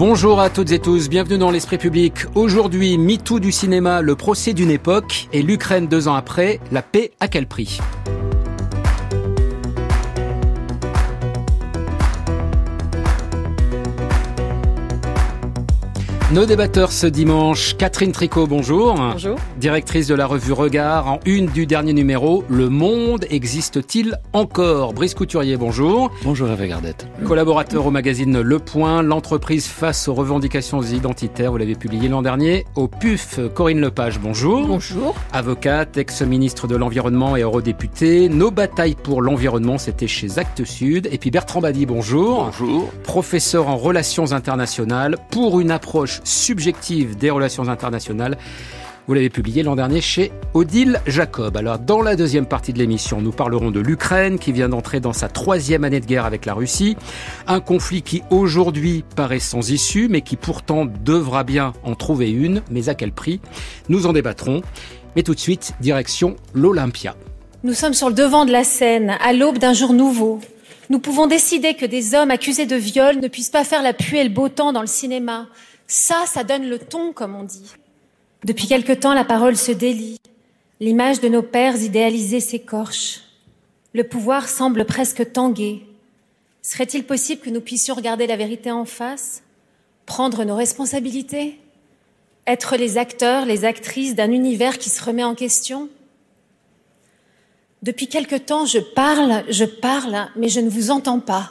Bonjour à toutes et tous, bienvenue dans l'Esprit public. Aujourd'hui, MeToo du cinéma, le procès d'une époque et l'Ukraine deux ans après, la paix à quel prix? Nos débatteurs ce dimanche, Catherine Tricot, bonjour. Bonjour. Directrice de la revue Regard, en une du dernier numéro, Le Monde existe-t-il encore? Brice Couturier, bonjour. Bonjour Hervé Gardette. Collaborateur au magazine Le Point, l'entreprise face aux revendications identitaires, vous l'avez publié l'an dernier, au PUF, Corinne Lepage, bonjour. Bonjour. Avocate, ex-ministre de l'Environnement et eurodéputée, nos batailles pour l'environnement, c'était chez Actes Sud. Et puis Bertrand Badi, bonjour. Bonjour. Professeur en relations internationales pour une approche subjective des relations internationales. Vous l'avez publié l'an dernier chez Odile Jacob. Alors, dans la deuxième partie de l'émission, nous parlerons de l'Ukraine qui vient d'entrer dans sa troisième année de guerre avec la Russie. Un conflit qui aujourd'hui paraît sans issue, mais qui pourtant devra bien en trouver une. Mais à quel prix? Nous en débattrons. Mais tout de suite, direction l'Olympia. Nous sommes sur le devant de la scène, à l'aube d'un jour nouveau. Nous pouvons décider que des hommes accusés de viol ne puissent pas faire la pluie et le beau temps dans le cinéma, ça, ça donne le ton, comme on dit. Depuis quelque temps, la parole se délie. L'image de nos pères idéalisés s'écorche. Le pouvoir semble presque tanguer. Serait-il possible que nous puissions regarder la vérité en face, prendre nos responsabilités, être les acteurs, les actrices d'un univers qui se remet en question? Depuis quelque temps, je parle, je parle, mais je ne vous entends pas.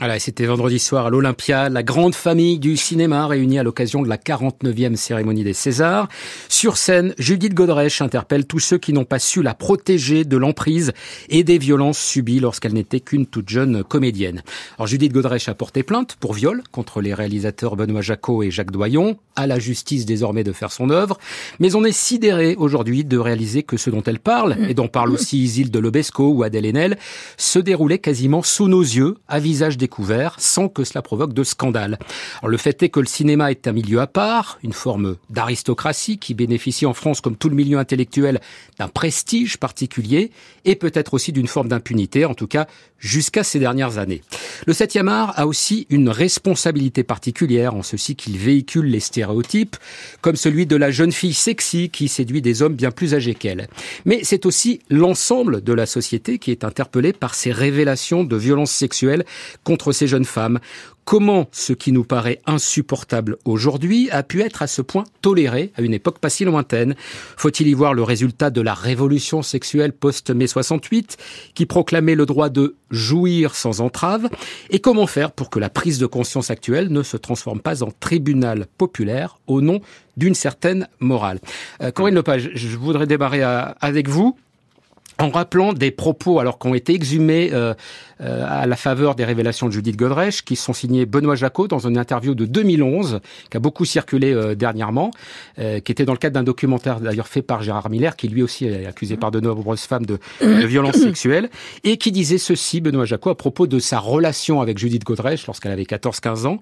Voilà, c'était vendredi soir à l'Olympia, la grande famille du cinéma réunie à l'occasion de la 49e cérémonie des Césars. Sur scène, Judith Godrèche interpelle tous ceux qui n'ont pas su la protéger de l'emprise et des violences subies lorsqu'elle n'était qu'une toute jeune comédienne. Alors Judith Godrèche a porté plainte pour viol contre les réalisateurs Benoît Jacot et Jacques Doyon, à la justice désormais de faire son œuvre, mais on est sidéré aujourd'hui de réaliser que ce dont elle parle, et dont parle aussi Isilde Lobesco ou Adèle Haenel, se déroulait quasiment sous nos yeux, à visage découvert sans que cela provoque de scandale. Alors, le fait est que le cinéma est un milieu à part, une forme d'aristocratie qui bénéficie en France, comme tout le milieu intellectuel, d'un prestige particulier et peut-être aussi d'une forme d'impunité, en tout cas jusqu'à ces dernières années. Le 7e art a aussi une responsabilité particulière en ceci qu'il véhicule les stéréotypes, comme celui de la jeune fille sexy qui séduit des hommes bien plus âgés qu'elle. Mais c'est aussi l'ensemble de la société qui est interpellée par ces révélations de violences sexuelles contre ces jeunes femmes, comment ce qui nous paraît insupportable aujourd'hui a pu être à ce point toléré à une époque pas si lointaine. Faut-il y voir le résultat de la révolution sexuelle post-mai 68 qui proclamait le droit de jouir sans entrave et comment faire pour que la prise de conscience actuelle ne se transforme pas en tribunal populaire au nom d'une certaine morale? Euh, Corinne Lepage, je voudrais démarrer avec vous en rappelant des propos alors qui ont été exhumés euh, euh, à la faveur des révélations de Judith Godrèche, qui sont signés Benoît Jacot dans une interview de 2011, qui a beaucoup circulé euh, dernièrement, qui était dans le cadre d'un documentaire d'ailleurs fait par Gérard Miller, qui lui aussi est accusé par de nombreuses femmes de, de violences sexuelles, et qui disait ceci, Benoît Jacot, à propos de sa relation avec Judith Godrèche lorsqu'elle avait 14-15 ans.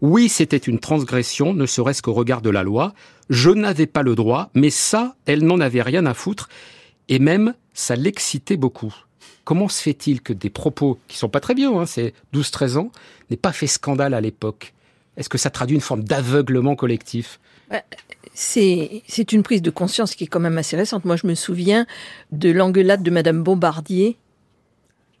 Oui, c'était une transgression, ne serait-ce qu'au regard de la loi. Je n'avais pas le droit, mais ça, elle n'en avait rien à foutre. Et même, ça l'excitait beaucoup. Comment se fait-il que des propos qui sont pas très bien, hein, c'est 12-13 ans, n'aient pas fait scandale à l'époque? Est-ce que ça traduit une forme d'aveuglement collectif? C'est, une prise de conscience qui est quand même assez récente. Moi, je me souviens de l'engueulade de Madame Bombardier.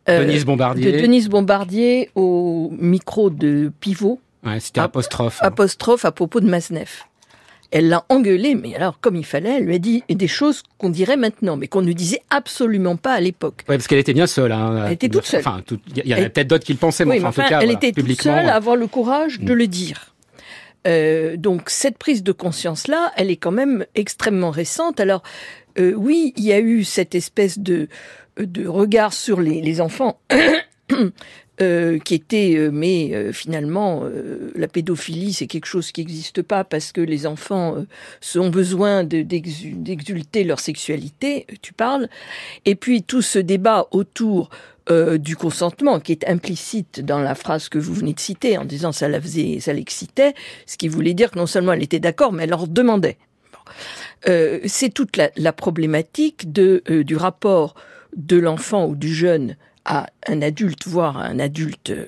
Euh, Denise Bombardier. De Denise Bombardier au micro de Pivot. Ouais, c'était apostrophe. Apostrophe à propos de Masneff. Elle l'a engueulé, mais alors comme il fallait, elle lui a dit des choses qu'on dirait maintenant, mais qu'on ne disait absolument pas à l'époque. Oui, parce qu'elle était bien seule. Hein, elle était toute seule. Enfin, il y en a peut-être d'autres qui le pensaient, mais, en tout cas, elle était toute seule à avoir le courage de mm. le dire. Euh, donc cette prise de conscience-là, elle est quand même extrêmement récente. Alors euh, oui, il y a eu cette espèce de, de regard sur les, les enfants Euh, qui était, euh, mais euh, finalement, la pédophilie, c'est quelque chose qui n'existe pas parce que les enfants ont besoin d'exulter leur sexualité, tu parles. Et puis tout ce débat autour du consentement qui est implicite dans la phrase que vous venez de citer en disant ça la faisait, ça l'excitait, ce qui voulait dire que non seulement elle était d'accord, mais elle leur demandait. c'est toute la, la problématique de, du rapport de l'enfant ou du jeune à un adulte, voire un adulte euh,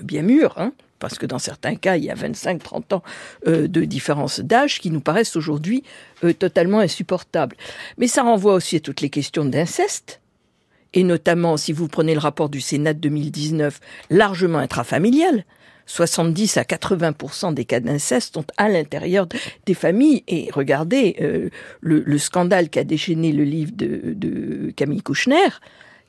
bien mûr, hein, parce que dans certains cas, il y a 25-30 ans euh, de différence d'âge qui nous paraissent aujourd'hui euh, totalement insupportables. Mais ça renvoie aussi à toutes les questions d'inceste, et notamment, si vous prenez le rapport du Sénat de 2019, largement intrafamilial. 70 à 80% des cas d'inceste sont à l'intérieur des familles. Et regardez euh, le, scandale qu'a déchaîné le livre de, Camille Kouchner,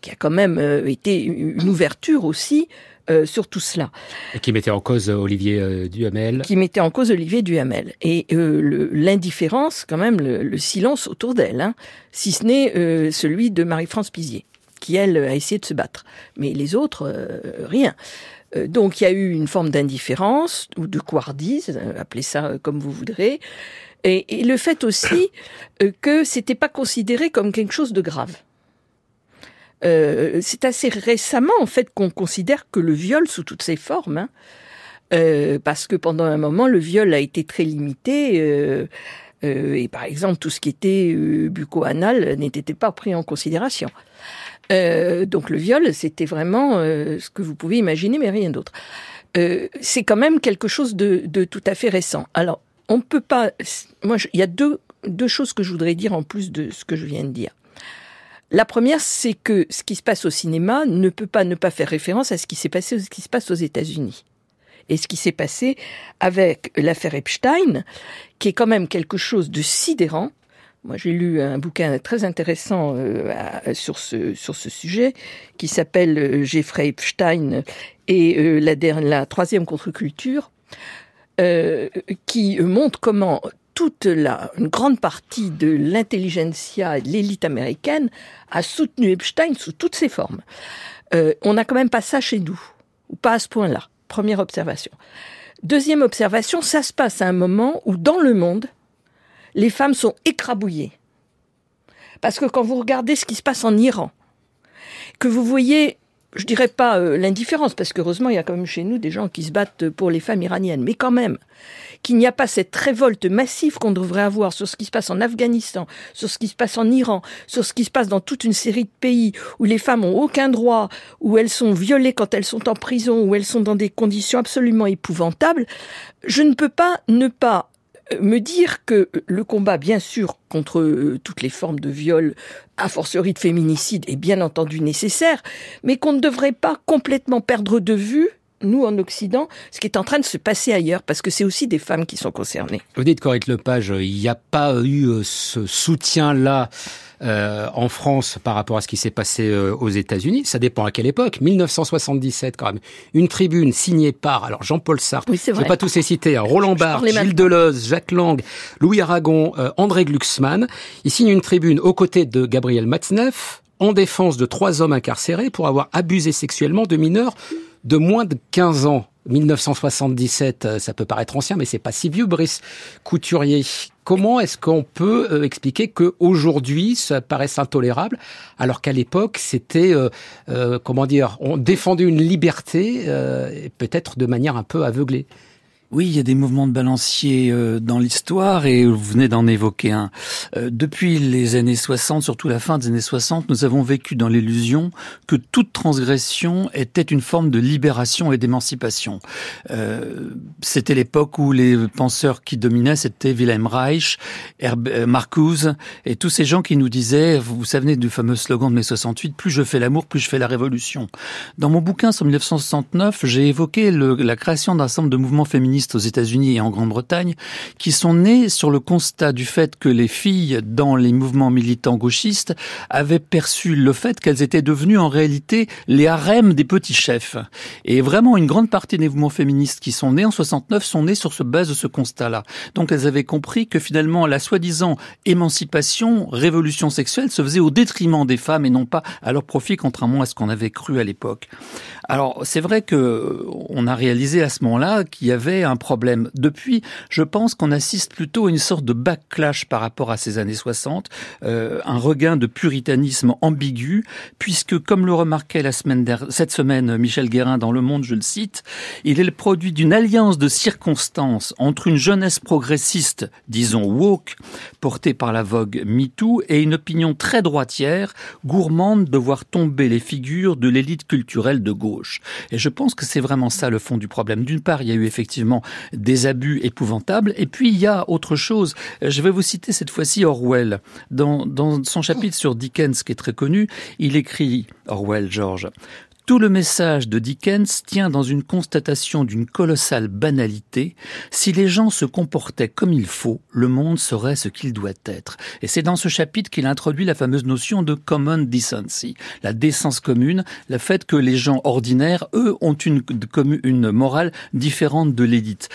qui a quand même été une ouverture aussi euh, sur tout cela. Et qui mettait en cause Olivier euh, Duhamel. Qui mettait en cause Olivier Duhamel. Et euh, l'indifférence, quand même, le, silence autour d'elle, hein, si ce n'est celui de Marie-France Pizier, qui, elle, a essayé de se battre. Mais les autres, rien. Donc il y a eu une forme d'indifférence ou de couardise, appelez ça comme vous voudrez, et, et le fait aussi que c'était pas considéré comme quelque chose de grave. Euh, c'est assez récemment en fait qu'on considère que le viol sous toutes ses formes, hein, euh, parce que pendant un moment le viol a été très limité. Euh, et par exemple, tout ce qui était bucco-anal n'était pas pris en considération. donc le viol, c'était vraiment ce que vous pouvez imaginer, mais rien d'autre. c'est quand même quelque chose de, tout à fait récent. Alors, on ne peut pas. Moi, il y a deux choses que je voudrais dire en plus de ce que je viens de dire. La première, c'est que ce qui se passe au cinéma ne peut pas ne pas faire référence à ce qui s'est passé, ce qui se passe aux États-Unis. Et ce qui s'est passé avec l'affaire Epstein, qui est quand même quelque chose de sidérant. Moi, j'ai lu un bouquin très intéressant euh, sur, ce, sur ce sujet qui s'appelle euh, Jeffrey Epstein et euh, la, la troisième contre-culture, qui montre comment toute la, une grande partie de l'intelligentsia l'élite américaine a soutenu Epstein sous toutes ses formes. Euh, on n'a quand même pas ça chez nous, ou pas à ce point-là. Première observation. Deuxième observation, ça se passe à un moment où dans le monde, les femmes sont écrabouillées. Parce que quand vous regardez ce qui se passe en Iran, que vous voyez je dirais pas euh, l'indifférence, parce qu'heureusement, il y a quand même chez nous des gens qui se battent pour les femmes iraniennes, mais quand même, qu'il n'y a pas cette révolte massive qu'on devrait avoir sur ce qui se passe en Afghanistan, sur ce qui se passe en Iran, sur ce qui se passe dans toute une série de pays où les femmes ont aucun droit, où elles sont violées quand elles sont en prison, où elles sont dans des conditions absolument épouvantables, je ne peux pas ne pas me dire que le combat, bien sûr, contre euh, toutes les formes de viol, a fortiori de féminicide, est bien entendu nécessaire, mais qu'on ne devrait pas complètement perdre de vue nous, en Occident, ce qui est en train de se passer ailleurs, parce que c'est aussi des femmes qui sont concernées. Vous dites, Corrette Lepage, il n'y a pas eu euh, ce soutien-là euh, en France par rapport à ce qui s'est passé euh, aux États-Unis. Ça dépend à quelle époque. 1977, quand même. Une tribune signée par, alors Jean-Paul Sartre, oui, je ne vais pas tous les citer, hein, Roland Barthes, Gilles Deleuze, Jacques Lang, Louis Aragon, André Glucksmann. Il signe une tribune aux côtés de Gabriel Matzneff, en défense de trois hommes incarcérés pour avoir abusé sexuellement de mineurs de moins de 15 ans. 1977, euh, ça peut paraître ancien, mais c'est pas si vieux, Brice Couturier. Comment est-ce qu'on peut euh, expliquer que aujourd'hui ça paraisse intolérable, alors qu'à l'époque c'était, euh, comment dire, on défendait une liberté, peut-être de manière un peu aveuglée? Oui, il y a des mouvements de balancier euh, dans l'histoire et vous venez d'en évoquer un. Euh, depuis les années 60, surtout la fin des années 60, nous avons vécu dans l'illusion que toute transgression était une forme de libération et d'émancipation. Euh, c'était l'époque où les penseurs qui dominaient, c'était Wilhelm Reich, Marcuse et tous ces gens qui nous disaient, vous vous savez du fameux slogan de mai 68, plus je fais l'amour, plus je fais la révolution. Dans mon bouquin sur 1969, j'ai évoqué le, la création d'un ensemble de mouvements féministes aux États-Unis et en Grande-Bretagne, qui sont nés sur le constat du fait que les filles dans les mouvements militants gauchistes avaient perçu le fait qu'elles étaient devenues en réalité les harems des petits chefs. Et vraiment, une grande partie des mouvements féministes qui sont nés en 69 sont nés sur ce base de ce constat-là. Donc elles avaient compris que finalement la soi-disant émancipation, révolution sexuelle se faisait au détriment des femmes et non pas à leur profit, contrairement à ce qu'on avait cru à l'époque. Alors c'est vrai que on a réalisé à ce moment-là qu'il y avait un problème. Depuis, je pense qu'on assiste plutôt à une sorte de backlash par rapport à ces années 60, euh, un regain de puritanisme ambigu, puisque comme le remarquait la semaine cette semaine Michel Guérin dans Le Monde, je le cite, il est le produit d'une alliance de circonstances entre une jeunesse progressiste, disons woke, portée par la vogue MeToo, et une opinion très droitière, gourmande de voir tomber les figures de l'élite culturelle de gauche. Et je pense que c'est vraiment ça le fond du problème. D'une part, il y a eu effectivement des abus épouvantables, et puis il y a autre chose. Je vais vous citer cette fois-ci Orwell. Dans son chapitre sur Dickens, qui est très connu, il écrit, Orwell, George, tout le message de Dickens tient dans une constatation d'une colossale banalité. Si les gens se comportaient comme il faut, le monde serait ce qu'il doit être. Et c'est dans ce chapitre qu'il introduit la fameuse notion de common decency, la décence commune, le fait que les gens ordinaires, eux, ont une, une morale différente de l'élite.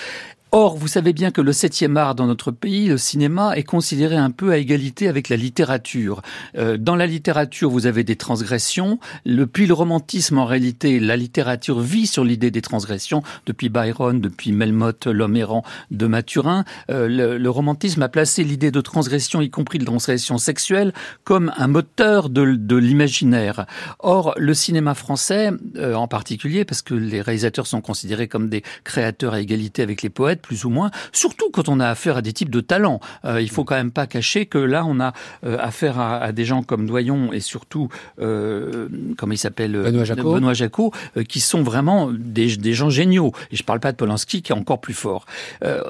Or, vous savez bien que le septième art dans notre pays, le cinéma, est considéré un peu à égalité avec la littérature. Euh, dans la littérature, vous avez des transgressions. Depuis le romantisme, en réalité, la littérature vit sur l'idée des transgressions. Depuis Byron, depuis Melmoth, l'homme errant de Mathurin, euh, le, romantisme a placé l'idée de transgression, y compris de transgression sexuelle, comme un moteur de, l'imaginaire. Or, le cinéma français, euh, en particulier, parce que les réalisateurs sont considérés comme des créateurs à égalité avec les poètes, plus ou moins, surtout quand on a affaire à des types de talents. Euh, il faut quand même pas cacher que là, on a euh, affaire à, des gens comme Doyon et surtout, euh, comment il s'appelle Benoît Jacot, Benoît Jacot qui sont vraiment des, des, gens géniaux. Et je parle pas de Polanski qui est encore plus fort.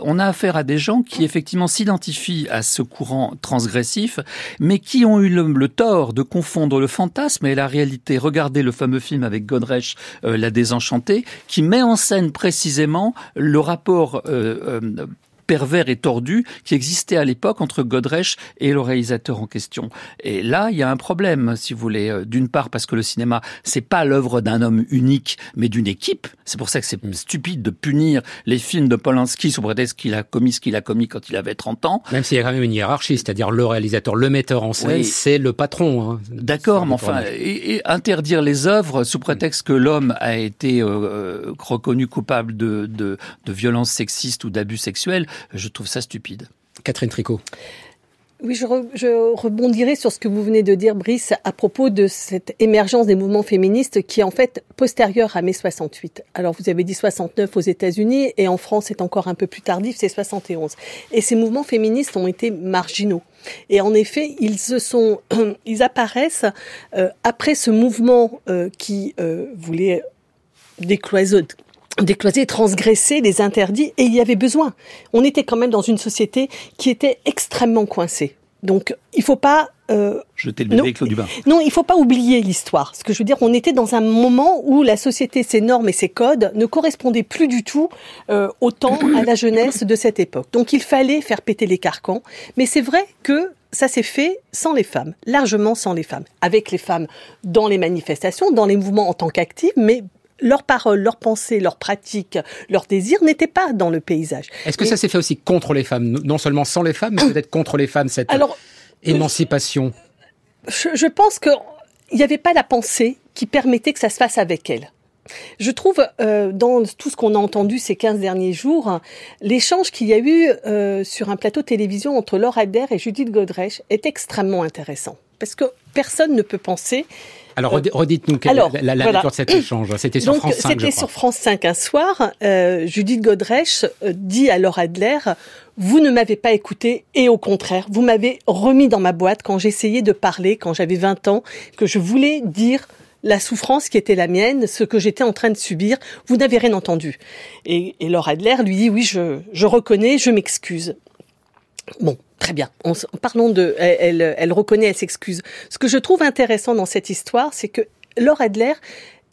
on a affaire à des gens qui effectivement s'identifient à ce courant transgressif, mais qui ont eu le, tort de confondre le fantasme et la réalité. Regardez le fameux film avec Godrèche, La Désenchantée, qui met en scène précisément le rapport euh, euh, pervers et tordu qui existait à l'époque entre Godrèche et le réalisateur en question. Et là, il y a un problème, si vous voulez. Euh, d'une part, parce que le cinéma, c'est pas l'œuvre d'un homme unique, mais d'une équipe. C'est pour ça que c'est stupide de punir les films de Polanski sous prétexte qu'il a commis ce qu'il a commis quand il avait 30 ans. Même s'il y a quand même une hiérarchie, c'est-à-dire le réalisateur, le metteur en scène, c'est le patron. Hein. D'accord, mais enfin, et, interdire les œuvres sous prétexte que l'homme a été euh, reconnu coupable de, de, de violences sexistes ou d'abus sexuels, je trouve ça stupide. Catherine Tricot. Oui, je, rebondirai sur ce que vous venez de dire, Brice, à propos de cette émergence des mouvements féministes qui est en fait postérieure à mai 68. Alors, vous avez dit 69 aux États-Unis et en France, c'est encore un peu plus tardif, c'est 71. Et ces mouvements féministes ont été marginaux. Et en effet, ils se sont, ils apparaissent euh, après ce mouvement euh, qui euh, voulait décloisonner décloiser, transgresser les interdits, et il y avait besoin. On était quand même dans une société qui était extrêmement coincée. Donc, il faut pas euh, jeter le bébé du bain. Non, il faut pas oublier l'histoire. Ce que je veux dire, on était dans un moment où la société, ses normes et ses codes ne correspondaient plus du tout euh, autant à la jeunesse de cette époque. Donc, il fallait faire péter les carcans. Mais c'est vrai que ça s'est fait sans les femmes, largement sans les femmes, avec les femmes dans les manifestations, dans les mouvements en tant qu'actives, mais leurs paroles, leurs pensées, leurs pratiques, leurs désirs n'étaient pas dans le paysage. Est-ce que ça s'est fait aussi contre les femmes? Non seulement sans les femmes, mais peut-être contre les femmes, cette émancipation je, pense qu'il n'y avait pas la pensée qui permettait que ça se fasse avec elles. Je trouve, euh, dans tout ce qu'on a entendu ces 15 derniers jours, l'échange qu'il y a eu euh, sur un plateau de télévision entre Laura Adler et Judith Godrèche est extrêmement intéressant. Parce que personne ne peut penser alors, redites-nous la, la, de cet échange. C'était sur France 5. C'était sur France 5 un soir. Euh, Judith Godrèche euh, dit à Laura Adler Vous ne m'avez pas écouté et au contraire, vous m'avez remis dans ma boîte quand j'essayais de parler, quand j'avais 20 ans, que je voulais dire la souffrance qui était la mienne, ce que j'étais en train de subir, vous n'avez rien entendu. Et, et Laura Adler lui dit oui, je, je reconnais, je m'excuse. Bon, Très bien. En, parlons de, elle, elle, reconnaît, elle s'excuse. Ce que je trouve intéressant dans cette histoire, c'est que Laure Adler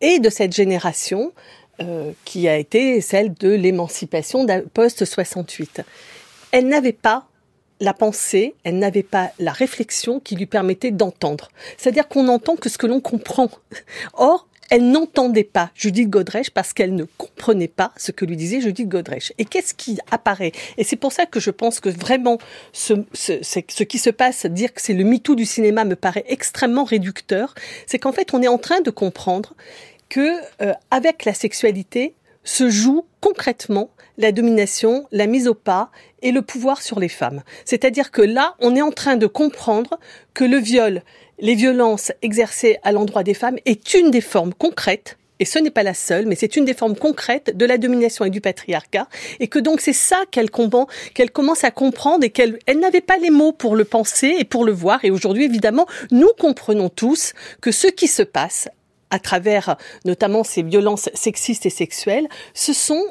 est de cette génération euh, qui a été celle de l'émancipation post-68. Elle n'avait pas la pensée, elle n'avait pas la réflexion qui lui permettait d'entendre. C'est-à-dire qu'on n'entend que ce que l'on comprend. Or, elle n'entendait pas Judith Godrèche parce qu'elle ne comprenait pas ce que lui disait Judith Godrèche. Et qu'est-ce qui apparaît? Et c'est pour ça que je pense que vraiment ce, qui se passe, dire que c'est le MeToo du cinéma me paraît extrêmement réducteur. C'est qu'en fait, on est en train de comprendre que euh, avec la sexualité se joue concrètement la domination, la mise au pas et le pouvoir sur les femmes. C'est-à-dire que là, on est en train de comprendre que le viol les violences exercées à l'endroit des femmes est une des formes concrètes et ce n'est pas la seule, mais c'est une des formes concrètes de la domination et du patriarcat, et que donc c'est ça qu'elle commence à comprendre et qu'elle elle n'avait pas les mots pour le penser et pour le voir. Et aujourd'hui, évidemment, nous comprenons tous que ce qui se passe à travers notamment ces violences sexistes et sexuelles, ce sont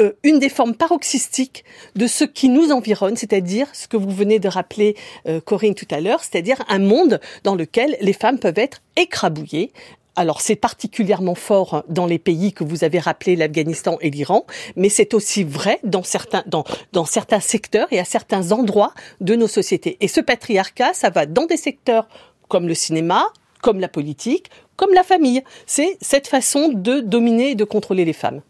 euh, une des formes paroxystiques de ce qui nous environne, c'est-à-dire ce que vous venez de rappeler, euh, Corinne, tout à l'heure, c'est-à-dire un monde dans lequel les femmes peuvent être écrabouillées, alors c'est particulièrement fort dans les pays que vous avez rappelés, l'Afghanistan et l'Iran, mais c'est aussi vrai dans certains, dans, dans certains secteurs et à certains endroits de nos sociétés. Et ce patriarcat, ça va dans des secteurs comme le cinéma, comme la politique, comme la famille. C'est cette façon de dominer et de contrôler les femmes.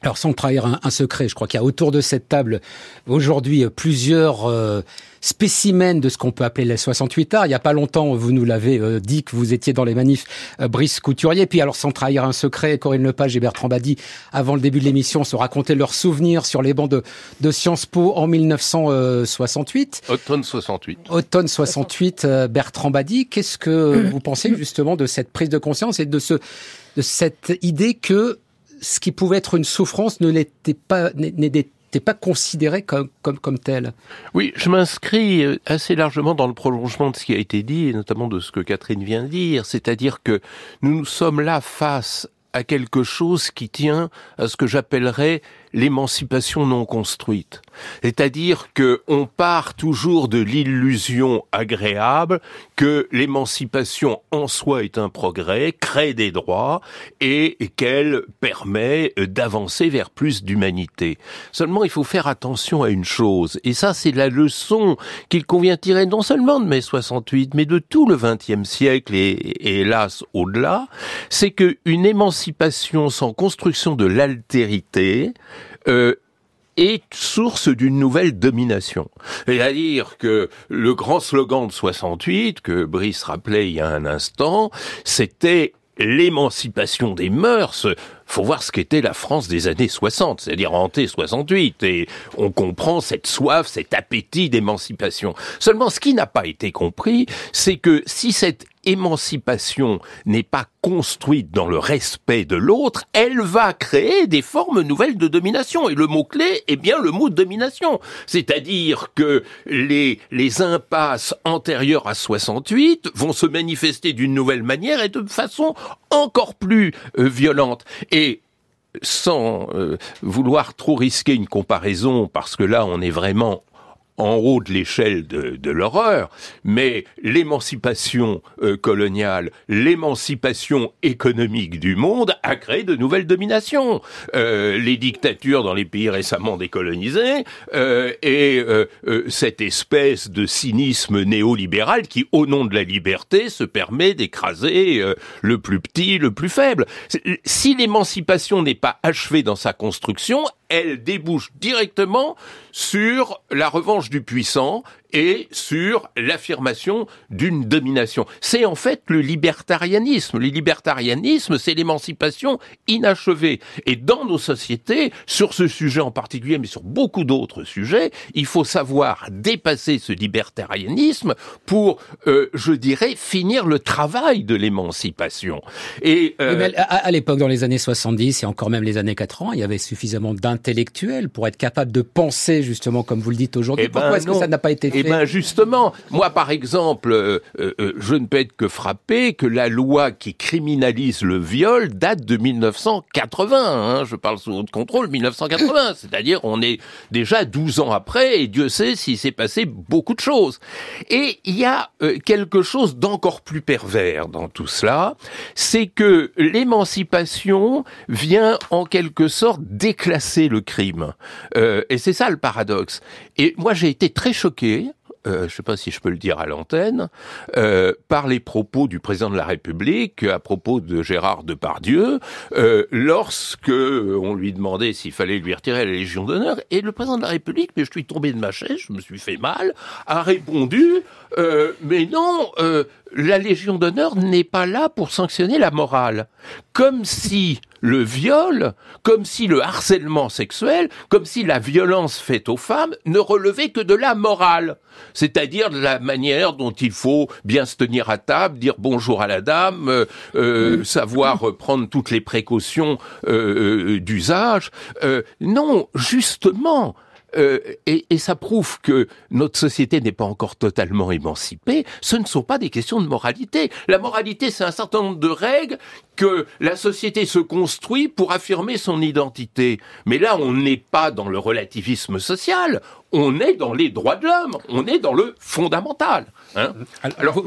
Alors sans trahir un, secret, je crois qu'il y a autour de cette table aujourd'hui plusieurs euh, spécimens de ce qu'on peut appeler les 68 arts. Il n'y a pas longtemps, vous nous l'avez euh, dit que vous étiez dans les manifs euh, Brice Couturier. Puis alors sans trahir un secret, Corinne Lepage et Bertrand Badi, avant le début de l'émission, se racontaient leurs souvenirs sur les bancs de, de Sciences Po en 1968. Automne 68. Automne 68, Bertrand Badi, qu'est-ce que vous pensez justement de cette prise de conscience et de ce de cette idée que ce qui pouvait être une souffrance ne pas, n'était pas considéré comme, comme, comme tel. Oui, je m'inscris euh, assez largement dans le prolongement de ce qui a été dit, et notamment de ce que Catherine vient de dire, c'est-à-dire que nous nous sommes là face à quelque chose qui tient à ce que j'appellerais l'émancipation non construite. C'est-à-dire que on part toujours de l'illusion agréable que l'émancipation en soi est un progrès, crée des droits et qu'elle permet d'avancer vers plus d'humanité. Seulement, il faut faire attention à une chose, et ça, c'est la leçon qu'il convient tirer non seulement de mai 68, mais de tout le XXe siècle et, hélas au-delà, c'est qu'une émancipation sans construction de l'altérité euh, est source d'une nouvelle domination. C'est-à-dire que le grand slogan de 68, que Brice rappelait il y a un instant, c'était l'émancipation des mœurs, faut voir ce qu'était la France des années 60, c'est-à-dire hanté 68, et on comprend cette soif, cet appétit d'émancipation. Seulement, ce qui n'a pas été compris, c'est que si cette émancipation n'est pas construite dans le respect de l'autre, elle va créer des formes nouvelles de domination. Et le mot-clé est bien le mot domination. C'est-à-dire que les, impasses antérieures à 68 vont se manifester d'une nouvelle manière et de façon encore plus euh, violente. Et sans euh, vouloir trop risquer une comparaison, parce que là on est vraiment en haut de l'échelle de, l'horreur, mais l'émancipation euh, coloniale, l'émancipation économique du monde a créé de nouvelles dominations. Euh, les dictatures dans les pays récemment décolonisés euh, et cette espèce de cynisme néolibéral qui, au nom de la liberté, se permet d'écraser le plus petit, le plus faible. Si l'émancipation n'est pas achevée dans sa construction, elle débouche directement sur la revanche du puissant et sur l'affirmation d'une domination. C'est en fait le libertarianisme. Le libertarianisme, c'est l'émancipation inachevée. Et dans nos sociétés, sur ce sujet en particulier, mais sur beaucoup d'autres sujets, il faut savoir dépasser ce libertarianisme pour, euh, je dirais, finir le travail de l'émancipation. Et euh, à, l'époque, dans les années 70 et encore même les années 80, il y avait suffisamment d'intellectuels pour être capable de penser justement comme vous le dites aujourd'hui. Eh Pourquoi ben est-ce que ça n'a pas été fait? Eh ben justement, moi par exemple, euh, euh, euh, je ne peux être que frappé que la loi qui criminalise le viol date de 1980. Hein, je parle sous haute contrôle 1980, c'est-à-dire on est déjà 12 ans après et Dieu sait s'il s'est passé beaucoup de choses. Et il y a quelque chose d'encore plus pervers dans tout cela, c'est que l'émancipation vient en quelque sorte déclasser le crime. et c'est ça le paradoxe. Et moi j'ai été très choqué euh, je ne sais pas si je peux le dire à l'antenne, euh, par les propos du président de la République à propos de Gérard Depardieu, euh, lorsque on lui demandait s'il fallait lui retirer la Légion d'honneur, et le président de la République, mais je suis tombé de ma chaise, je me suis fait mal, a répondu euh, mais non, euh, la Légion d'honneur n'est pas là pour sanctionner la morale. Comme si le viol, comme si le harcèlement sexuel, comme si la violence faite aux femmes ne relevait que de la morale, c'est-à-dire de la manière dont il faut bien se tenir à table, dire bonjour à la dame, euh, savoir prendre toutes les précautions d'usage. non, justement, euh, et, et, ça prouve que notre société n'est pas encore totalement émancipée, ce ne sont pas des questions de moralité. La moralité, c'est un certain nombre de règles que la société se construit pour affirmer son identité. Mais là, on n'est pas dans le relativisme social, on est dans les droits de l'homme, on est dans le fondamental. Hein Alors,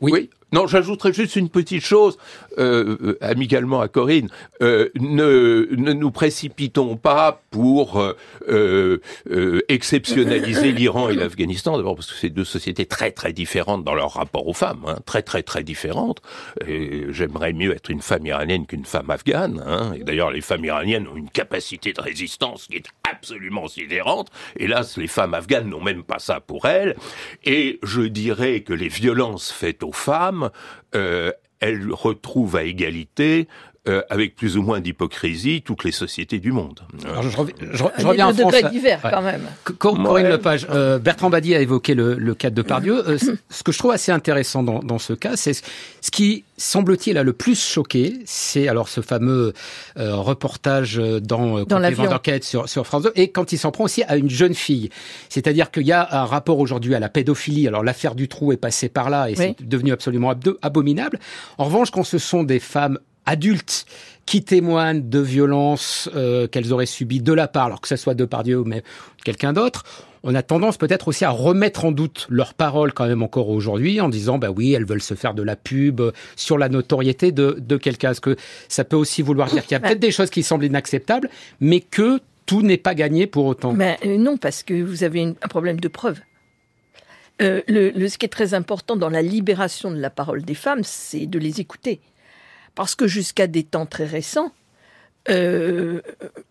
oui. Non, j'ajouterais juste une petite chose, euh, euh, amicalement à Corinne. Euh, ne, ne nous précipitons pas pour euh, euh, exceptionnaliser l'Iran et l'Afghanistan, d'abord parce que c'est deux sociétés très très différentes dans leur rapport aux femmes, hein, très très très différentes. J'aimerais mieux être une femme iranienne qu'une femme afghane. Hein, et d'ailleurs, les femmes iraniennes ont une capacité de résistance qui est absolument sidérante. Hélas, les femmes afghanes n'ont même pas ça pour elles. Et je dirais que les violences faites aux femmes, euh, elles retrouvent à égalité euh, avec plus ou moins d'hypocrisie toutes les sociétés du monde. Alors, je, reviens, je, je reviens en France. divers quand même. Corinne ouais. Lepage, euh, Bertrand Badi a évoqué le, le cas de Depardieu. Euh, ce que je trouve assez intéressant dans, dans ce cas, c'est ce qui semble-t-il a le plus choqué, c'est alors ce fameux euh, reportage dans, dans d'enquête sur, sur France 2, et quand il s'en prend aussi à une jeune fille. C'est-à-dire qu'il y a un rapport aujourd'hui à la pédophilie. Alors l'affaire du trou est passée par là et oui. c'est devenu absolument abominable. En revanche, quand ce sont des femmes adultes qui témoignent de violences euh, qu'elles auraient subies de la part, alors que ce soit de Pardieu ou même quelqu'un d'autre, on a tendance peut-être aussi à remettre en doute leurs paroles quand même encore aujourd'hui en disant bah oui elles veulent se faire de la pub sur la notoriété de, de quelqu'un. Est-ce que ça peut aussi vouloir dire qu'il y a peut-être des choses qui semblent inacceptables, mais que tout n'est pas gagné pour autant? Mais euh, Non, parce que vous avez un problème de preuve. Euh, le, le, ce qui est très important dans la libération de la parole des femmes, c'est de les écouter. Parce que jusqu'à des temps très récents, euh,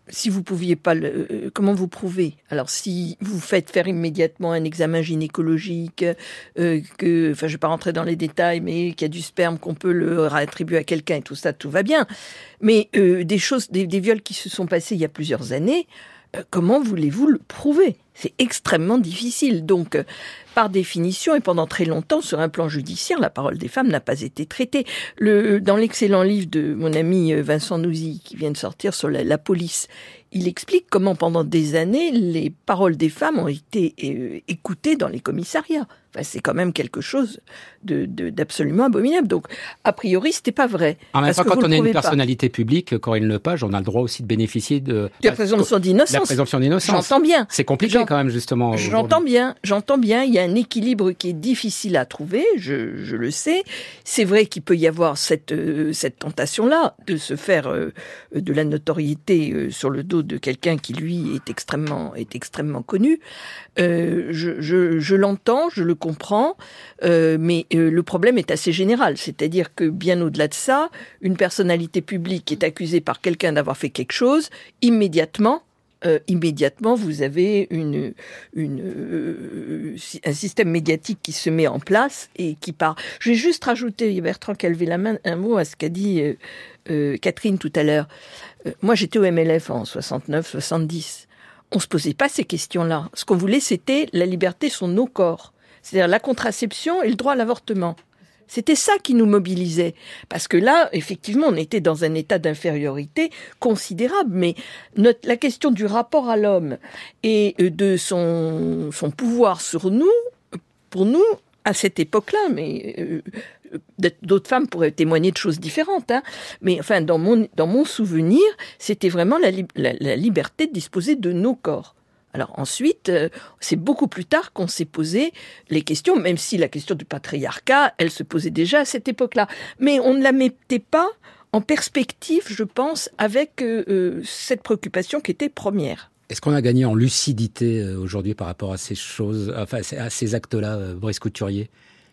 si vous pouviez pas le, euh, comment vous prouvez? Alors si vous faites faire immédiatement un examen gynécologique, euh, que, enfin je vais pas rentrer dans les détails, mais qu'il y a du sperme qu'on peut le réattribuer à quelqu'un et tout ça, tout va bien. Mais des choses, des, viols qui se sont passés il y a plusieurs années, comment voulez-vous le prouver? C'est extrêmement difficile. Donc, euh, par définition, et pendant très longtemps, sur un plan judiciaire, la parole des femmes n'a pas été traitée. Dans l'excellent livre de mon ami euh, Vincent Nouzy, qui vient de sortir sur la, la police, il explique comment pendant des années, les paroles des femmes ont été euh, écoutées dans les commissariats. Enfin, c'est quand même quelque chose d'absolument de, abominable. Donc, a priori, c'était pas vrai. En même temps, quand on est une personnalité pas. publique, Corinne Lepage, on a le droit aussi de bénéficier de... La présomption d'innocence. La présomption d'innocence. J'entends bien. C'est compliqué quand même, justement. J'entends bien. J'entends bien. Il y a un équilibre qui est difficile à trouver, je, je le sais. C'est vrai qu'il peut y avoir cette, euh, cette tentation-là de se faire euh, de la notoriété euh, sur le dos de quelqu'un qui, lui, est extrêmement, est extrêmement connu. Je je, je l'entends, je le comprends, euh, mais euh, le problème est assez général. C'est-à-dire que bien au-delà de ça, une personnalité publique est accusée par quelqu'un d'avoir fait quelque chose, immédiatement, euh, immédiatement, vous avez euh, un système médiatique qui se met en place et qui part. Je vais juste rajouter, Bertrand qui a levé la main, un mot à ce qu'a dit Catherine tout à l'heure. Moi, j'étais au MLF en 69-70. On se posait pas ces questions-là. Ce qu'on voulait, c'était la liberté sur nos corps. C'est-à-dire la contraception et le droit à l'avortement. C'était ça qui nous mobilisait. Parce que là, effectivement, on était dans un état d'infériorité considérable. Mais la question du rapport à l'homme et de son, pouvoir sur nous, pour nous, à cette époque-là, mais euh, d'autres femmes pourraient témoigner de choses différentes, hein. mais enfin, dans mon, souvenir, c'était vraiment la liberté de disposer de nos corps. Alors ensuite, euh, c'est beaucoup plus tard qu'on s'est posé les questions, même si la question du patriarcat, elle se posait déjà à cette époque-là. Mais on ne la mettait pas en perspective, je pense, avec euh, euh, cette préoccupation qui était première. Est-ce qu'on a gagné en lucidité aujourd'hui par rapport à ces choses, enfin à ces actes-là, Brice Couturier?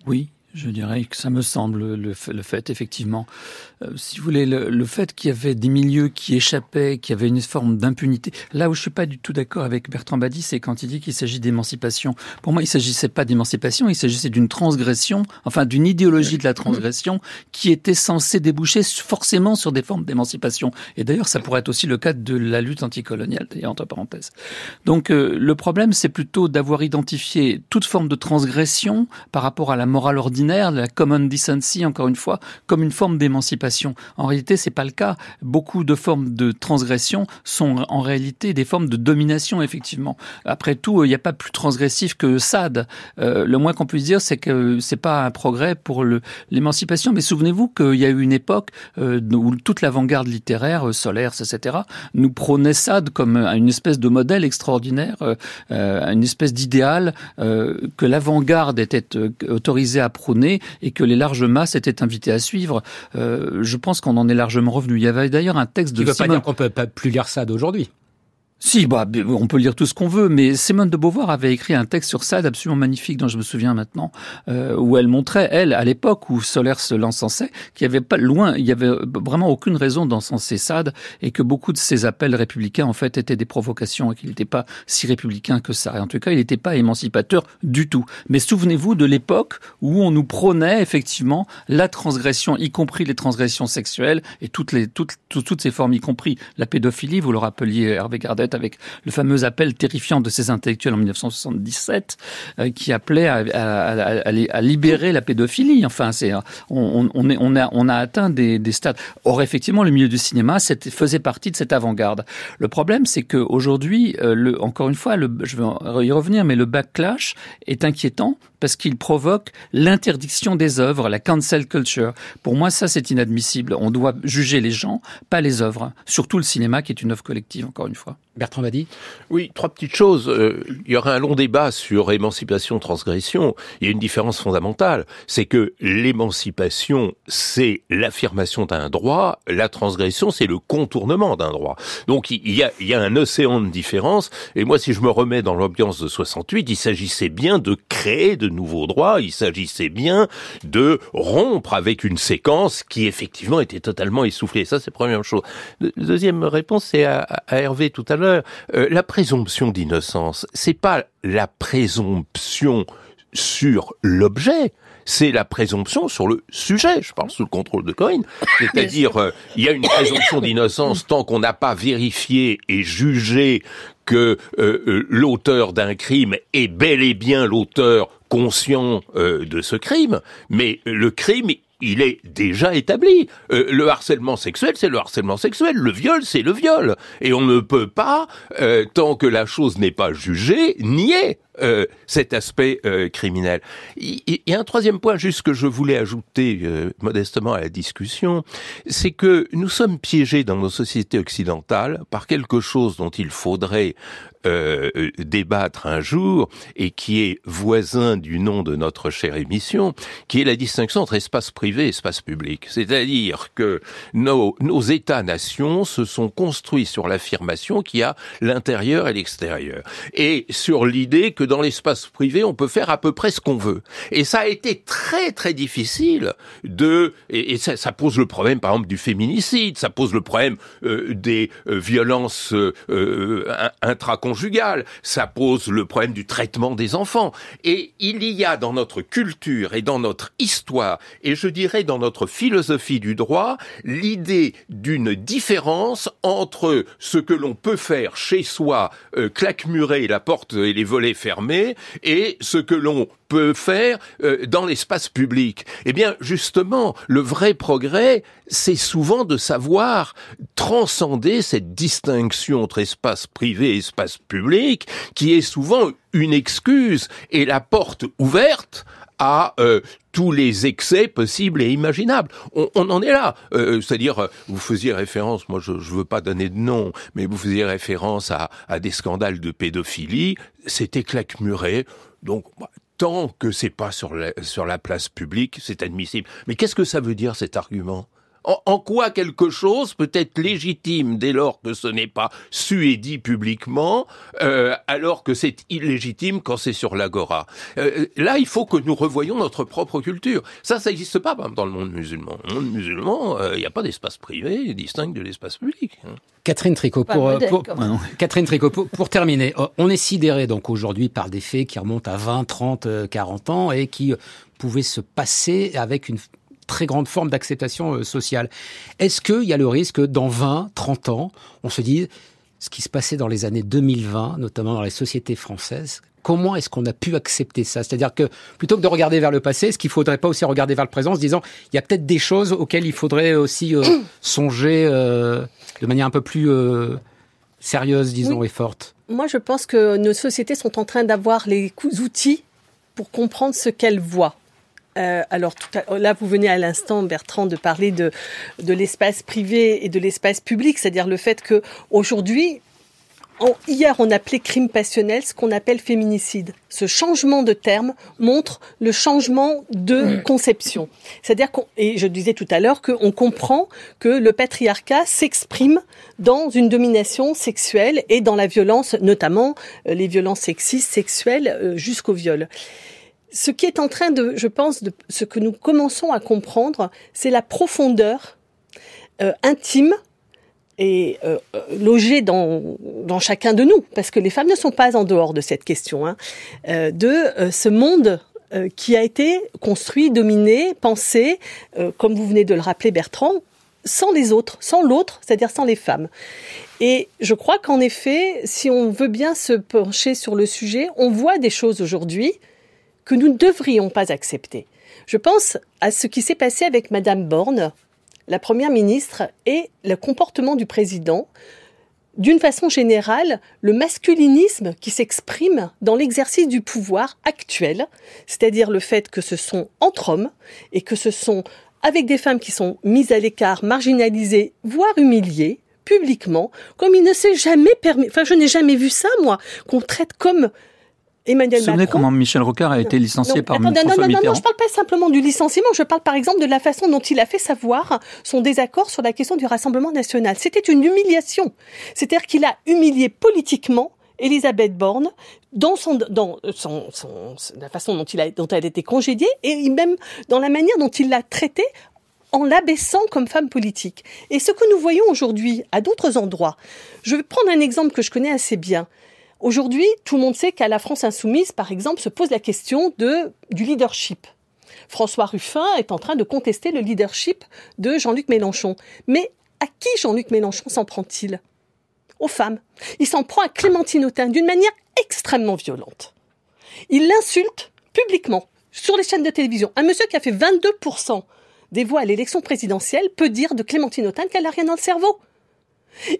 Oui, je dirais que ça me semble le, fait, effectivement. Euh, si vous voulez, le, fait qu'il y avait des milieux qui échappaient, qu'il y avait une forme d'impunité. Là où je suis pas du tout d'accord avec Bertrand Badi, c'est quand il dit qu'il s'agit d'émancipation. Pour moi, il s'agissait pas d'émancipation, il s'agissait d'une transgression, enfin d'une idéologie de la transgression qui était censée déboucher forcément sur des formes d'émancipation. Et d'ailleurs, ça pourrait être aussi le cas de la lutte anticoloniale, d'ailleurs, entre parenthèses. Donc, euh, le problème, c'est plutôt d'avoir identifié toute forme de transgression par rapport à la morale ordinaire ordinaire, la common decency, encore une fois, comme une forme d'émancipation. En réalité, c'est pas le cas. Beaucoup de formes de transgression sont en réalité des formes de domination, effectivement. Après tout, il n'y a pas plus transgressif que Sade. Euh, le moins qu'on puisse dire, c'est que c'est pas un progrès pour l'émancipation. Mais souvenez-vous qu'il y a eu une époque euh, où toute l'avant-garde littéraire, euh, Solaire, etc., nous prônait Sade comme une espèce de modèle extraordinaire, une espèce d'idéal que l'avant-garde était autorisée à et que les larges masses étaient invitées à suivre. je pense qu'on en est largement revenu. Il y avait d'ailleurs un texte de Qui ne veut pas dire qu'on peut pas plus lire Sade aujourd'hui. Si, bah, on peut lire tout ce qu'on veut, mais Simone de Beauvoir avait écrit un texte sur Sade absolument magnifique, dont je me souviens maintenant, euh, où elle montrait, elle, à l'époque où Solaire se l'encensait, qu'il n'y avait pas loin, il y avait vraiment aucune raison d'encenser Sade, et que beaucoup de ses appels républicains, en fait, étaient des provocations, et qu'il n'était pas si républicain que ça. Et en tout cas, il n'était pas émancipateur du tout. Mais souvenez-vous de l'époque où on nous prônait, effectivement, la transgression, y compris les transgressions sexuelles, et toutes les, toutes, toutes ces formes, y compris la pédophilie, vous le rappeliez, Hervé Gardette, avec le fameux appel terrifiant de ces intellectuels en 1977 euh, qui appelait à, libérer la pédophilie. Enfin, c'est on, a, atteint des, des stades. Or, effectivement, le milieu du cinéma faisait partie de cette avant-garde. Le problème, c'est qu'aujourd'hui, euh, encore une fois, je vais y revenir, mais le backlash est inquiétant parce qu'il provoque l'interdiction des œuvres, la cancel culture. Pour moi, ça, c'est inadmissible. On doit juger les gens, pas les œuvres. Surtout le cinéma, qui est une œuvre collective, encore une fois. Bertrand Badi Oui, trois petites choses. Euh, il y aura un long débat sur émancipation, transgression. Il y a une différence fondamentale. C'est que l'émancipation, c'est l'affirmation d'un droit. La transgression, c'est le contournement d'un droit. Donc, il y, a, il y a un océan de différence. Et moi, si je me remets dans l'ambiance de 68, il s'agissait bien de créer de nouveaux droits. Il s'agissait bien de rompre avec une séquence qui, effectivement, était totalement essoufflée. Ça, c'est la première chose. Deuxième réponse, c'est à, à Hervé tout à l'heure euh, la présomption d'innocence, c'est pas la présomption sur l'objet, c'est la présomption sur le sujet. Je parle sous le contrôle de Cohen. C'est-à-dire, euh, il y a une présomption d'innocence tant qu'on n'a pas vérifié et jugé que euh, l'auteur d'un crime est bel et bien l'auteur conscient de ce crime, mais le crime, il est déjà établi. Euh, le harcèlement sexuel, c'est le harcèlement sexuel. Le viol, c'est le viol. Et on ne peut pas, euh, tant que la chose n'est pas jugée, nier euh, cet aspect criminel. Il, y a un troisième point juste que je voulais ajouter modestement à la discussion, c'est que nous sommes piégés dans nos sociétés occidentales par quelque chose dont il faudrait euh, débattre un jour et qui est voisin du nom de notre chère émission, qui est la distinction entre espace privé et espace public. C'est-à-dire que nos, nos États-nations se sont construits sur l'affirmation qu'il y a l'intérieur et l'extérieur. Et sur l'idée que dans l'espace privé, on peut faire à peu près ce qu'on veut. Et ça a été très très difficile de... Et, ça, pose le problème, par exemple, du féminicide, ça pose le problème euh, des euh, violences euh, intraconjugales ça pose le problème du traitement des enfants. Et il y a dans notre culture et dans notre histoire, et je dirais dans notre philosophie du droit, l'idée d'une différence entre ce que l'on peut faire chez soi, euh, claquemurer la porte et les volets fermés, et ce que l'on peut faire euh, dans l'espace public. Eh bien, justement, le vrai progrès, c'est souvent de savoir transcender cette distinction entre espace privé et espace public, qui est souvent une excuse et la porte ouverte à euh, tous les excès possibles et imaginables. On, en est là. Euh, c'est-à-dire, vous faisiez référence, moi je ne veux pas donner de nom, mais vous faisiez référence à, des scandales de pédophilie. C'était claquemuré. Donc, bah, tant que c'est pas sur la place publique, c'est admissible. Mais qu'est-ce que ça veut dire cet argument? En, quoi quelque chose peut être légitime dès lors que ce n'est pas su et dit publiquement, euh, alors que c'est illégitime quand c'est sur l'agora? Euh, là, il faut que nous revoyions notre propre culture. Ça, ça n'existe pas dans le monde musulman. Dans le monde musulman, euh, il n'y a pas d'espace privé distinct de l'espace public. Hein. Catherine Tricot, pour, pour, Catherine Tricot, pour, terminer, on est sidéré donc aujourd'hui par des faits qui remontent à 20, 30, 40 ans et qui pouvaient se passer avec une très grande forme d'acceptation euh, sociale. Est-ce qu'il y a le risque que dans 20, 30 ans, on se dise ce qui se passait dans les années 2020, notamment dans les sociétés françaises, comment est-ce qu'on a pu accepter ça? C'est-à-dire que plutôt que de regarder vers le passé, est-ce qu'il faudrait pas aussi regarder vers le présent en se disant il y a peut-être des choses auxquelles il faudrait aussi euh, songer euh, de manière un peu plus euh, sérieuse, disons, et forte? Moi, je pense que nos sociétés sont en train d'avoir les outils pour comprendre ce qu'elles voient. Euh, alors tout à, là, vous venez à l'instant, Bertrand, de parler de, de l'espace privé et de l'espace public, c'est-à-dire le fait que aujourd'hui, hier, on appelait crime passionnel ce qu'on appelle féminicide. Ce changement de terme montre le changement de conception. C'est-à-dire qu'on, et je disais tout à l'heure qu'on comprend que le patriarcat s'exprime dans une domination sexuelle et dans la violence, notamment euh, les violences sexistes, sexuelles, euh, jusqu'au viol ce qui est en train de, je pense, de, ce que nous commençons à comprendre, c'est la profondeur euh, intime et euh, logée dans, chacun de nous, parce que les femmes ne sont pas en dehors de cette question, hein, euh, de ce monde qui a été construit, dominé, pensé, comme vous venez de le rappeler Bertrand, sans les autres, sans l'autre, c'est-à-dire sans les femmes. Et je crois qu'en effet, si on veut bien se pencher sur le sujet, on voit des choses aujourd'hui que nous ne devrions pas accepter. Je pense à ce qui s'est passé avec Madame Borne, la première ministre, et le comportement du président. D'une façon générale, le masculinisme qui s'exprime dans l'exercice du pouvoir actuel, c'est-à-dire le fait que ce sont entre hommes et que ce sont avec des femmes qui sont mises à l'écart, marginalisées, voire humiliées publiquement, comme il ne s'est jamais permis, enfin je n'ai jamais vu ça moi, qu'on traite comme Emmanuel Vous Macron. comment Michel Rocard a été licencié non, par attendez, François non, non, non, Mitterrand non, je parle pas simplement du licenciement, je parle par exemple de la façon dont il a fait savoir son désaccord sur la question du Rassemblement national. C'était une humiliation. C'est-à-dire qu'il a humilié politiquement Elisabeth Borne dans son dans son, son la façon dont il a dont elle a été congédiée et même dans la manière dont il l'a traitée en l'abaissant comme femme politique. Et ce que nous voyons aujourd'hui à d'autres endroits, je vais prendre un exemple que je connais assez bien. Aujourd'hui, tout le monde sait qu'à la France insoumise, par exemple, se pose la question du leadership. François Ruffin est en train de contester le leadership de Jean-Luc Mélenchon. Mais à qui Jean-Luc Mélenchon s'en prend-il? Aux femmes. Il s'en prend à Clémentine Autain d'une manière extrêmement violente. Il l'insulte publiquement sur les chaînes de télévision. Un monsieur qui a fait 22% des voix à l'élection présidentielle peut dire de Clémentine Autain qu'elle n'a rien dans le cerveau.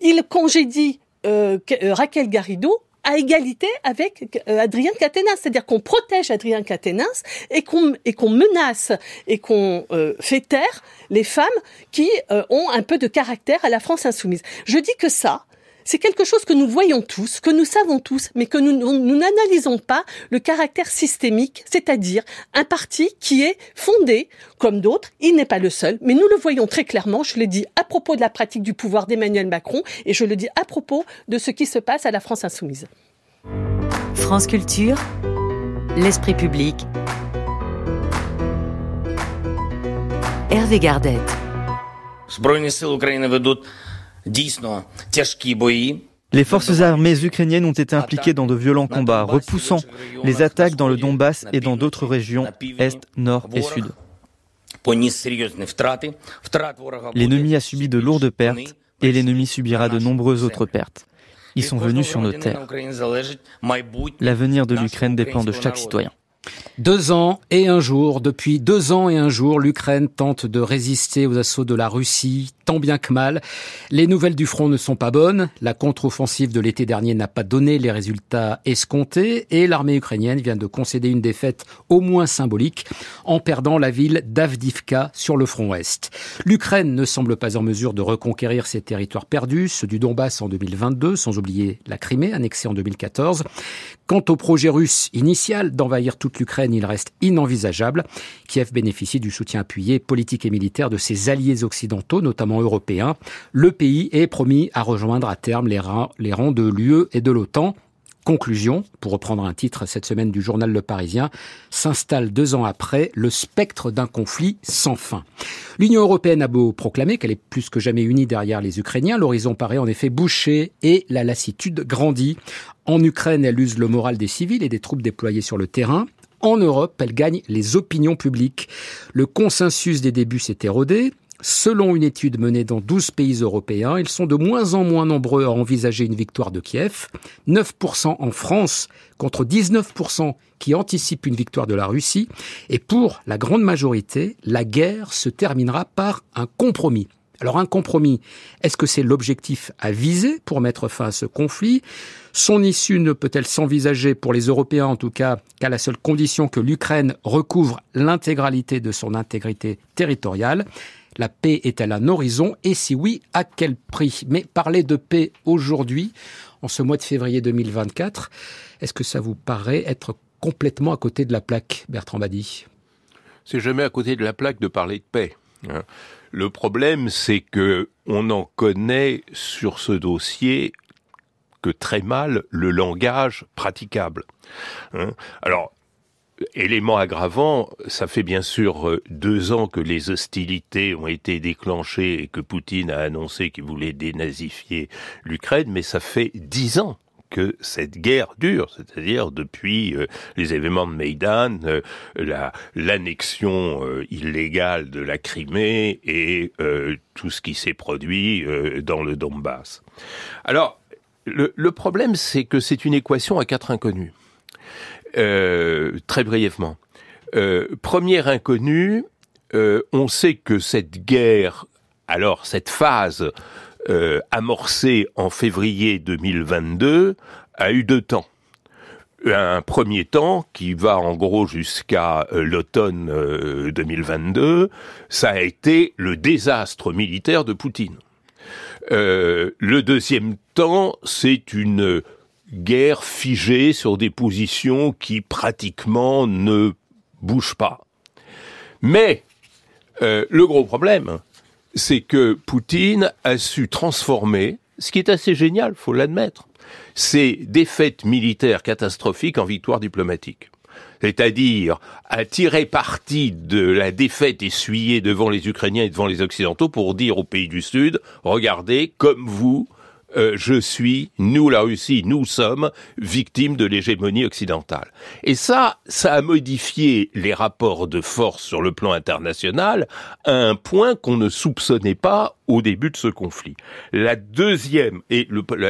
Il congédie euh, Raquel Garrido à égalité avec euh, Adrien Caténas, c'est-à-dire qu'on protège Adrien Caténas et qu'on et qu'on menace et qu'on euh, fait taire les femmes qui euh, ont un peu de caractère à la France insoumise. Je dis que ça, c'est quelque chose que nous voyons tous, que nous savons tous, mais que nous nous n'analysons pas le caractère systémique, c'est-à-dire un parti qui est fondé, comme d'autres, il n'est pas le seul, mais nous le voyons très clairement, je l'ai dit à propos de la pratique du pouvoir d'Emmanuel Macron, et je le dis à propos de ce qui se passe à la France insoumise. France Culture, l'esprit public, Hervé Gardette. Збройні сили України ведуть дійсно тяжкі бої. Les forces armées ukrainiennes ont été impliquées dans de violents combats, repoussant les attaques dans le Donbass et dans d'autres régions, Est, Nord et Sud. L'ennemi a subi de lourdes pertes et l'ennemi subira de nombreuses autres pertes. Ils sont venus sur nos terres. L'avenir de l'Ukraine dépend de chaque citoyen. Deux ans et un jour, depuis deux ans et un jour, l'Ukraine tente de résister aux assauts de la Russie, tant bien que mal. Les nouvelles du front ne sont pas bonnes, la contre-offensive de l'été dernier n'a pas donné les résultats escomptés et l'armée ukrainienne vient de concéder une défaite au moins symbolique en perdant la ville d'Avdivka sur le front Est. L'Ukraine ne semble pas en mesure de reconquérir ses territoires perdus, ceux du Donbass en 2022, sans oublier la Crimée annexée en 2014. Quant au projet russe initial d'envahir toute l'Ukraine, il reste inenvisageable. Kiev bénéficie du soutien appuyé politique et militaire de ses alliés occidentaux, notamment européens. Le pays est promis à rejoindre à terme les rangs, les rangs de l'UE et de l'OTAN. Conclusion, pour reprendre un titre cette semaine du journal Le Parisien, s'installe deux ans après le spectre d'un conflit sans fin. L'Union européenne a beau proclamer qu'elle est plus que jamais unie derrière les Ukrainiens, l'horizon paraît en effet bouché et la lassitude grandit. En Ukraine, elle use le moral des civils et des troupes déployées sur le terrain. En Europe, elle gagne les opinions publiques. Le consensus des débuts s'est érodé. Selon une étude menée dans 12 pays européens, ils sont de moins en moins nombreux à envisager une victoire de Kiev. 9% en France contre 19% qui anticipent une victoire de la Russie. Et pour la grande majorité, la guerre se terminera par un compromis. Alors un compromis, est-ce que c'est l'objectif à viser pour mettre fin à ce conflit? Son issue ne peut-elle s'envisager pour les Européens en tout cas qu'à la seule condition que l'Ukraine recouvre l'intégralité de son intégrité territoriale? La paix est-elle un horizon? Et si oui, à quel prix? Mais parler de paix aujourd'hui, en ce mois de février 2024, est-ce que ça vous paraît être complètement à côté de la plaque, Bertrand Badi C'est jamais à côté de la plaque de parler de paix. Hein. Le problème, c'est que on en connaît sur ce dossier que très mal le langage praticable. Hein. Alors, élément aggravant, ça fait bien sûr euh, deux ans que les hostilités ont été déclenchées et que Poutine a annoncé qu'il voulait dénazifier l'Ukraine, mais ça fait dix ans que cette guerre dure, c'est-à-dire depuis euh, les événements de Maïdan, euh, la l'annexion illégale de la Crimée et tout ce qui s'est produit dans le Donbass. Alors, le, le problème, c'est que c'est une équation à quatre inconnus. Euh, très brièvement. Euh, premier inconnu, euh, on sait que cette guerre, alors cette phase amorcée en février 2022, a eu deux temps un premier temps qui va en gros jusqu'à l'automne 2022, ça a été le désastre militaire de Poutine. le deuxième temps, c'est une guerre figée sur des positions qui pratiquement ne bougent pas. Mais euh, le gros problème, c'est que Poutine a su transformer, ce qui est assez génial, faut l'admettre, ces défaites militaires catastrophiques en victoires diplomatiques. C'est-à-dire à tirer parti de la défaite essuyée devant les Ukrainiens et devant les Occidentaux pour dire aux pays du Sud, regardez, comme vous, euh, je suis, nous la Russie, nous sommes victimes de l'hégémonie occidentale. Et ça, ça a modifié les rapports de force sur le plan international à un point qu'on ne soupçonnait pas au début de ce conflit. La deuxième, et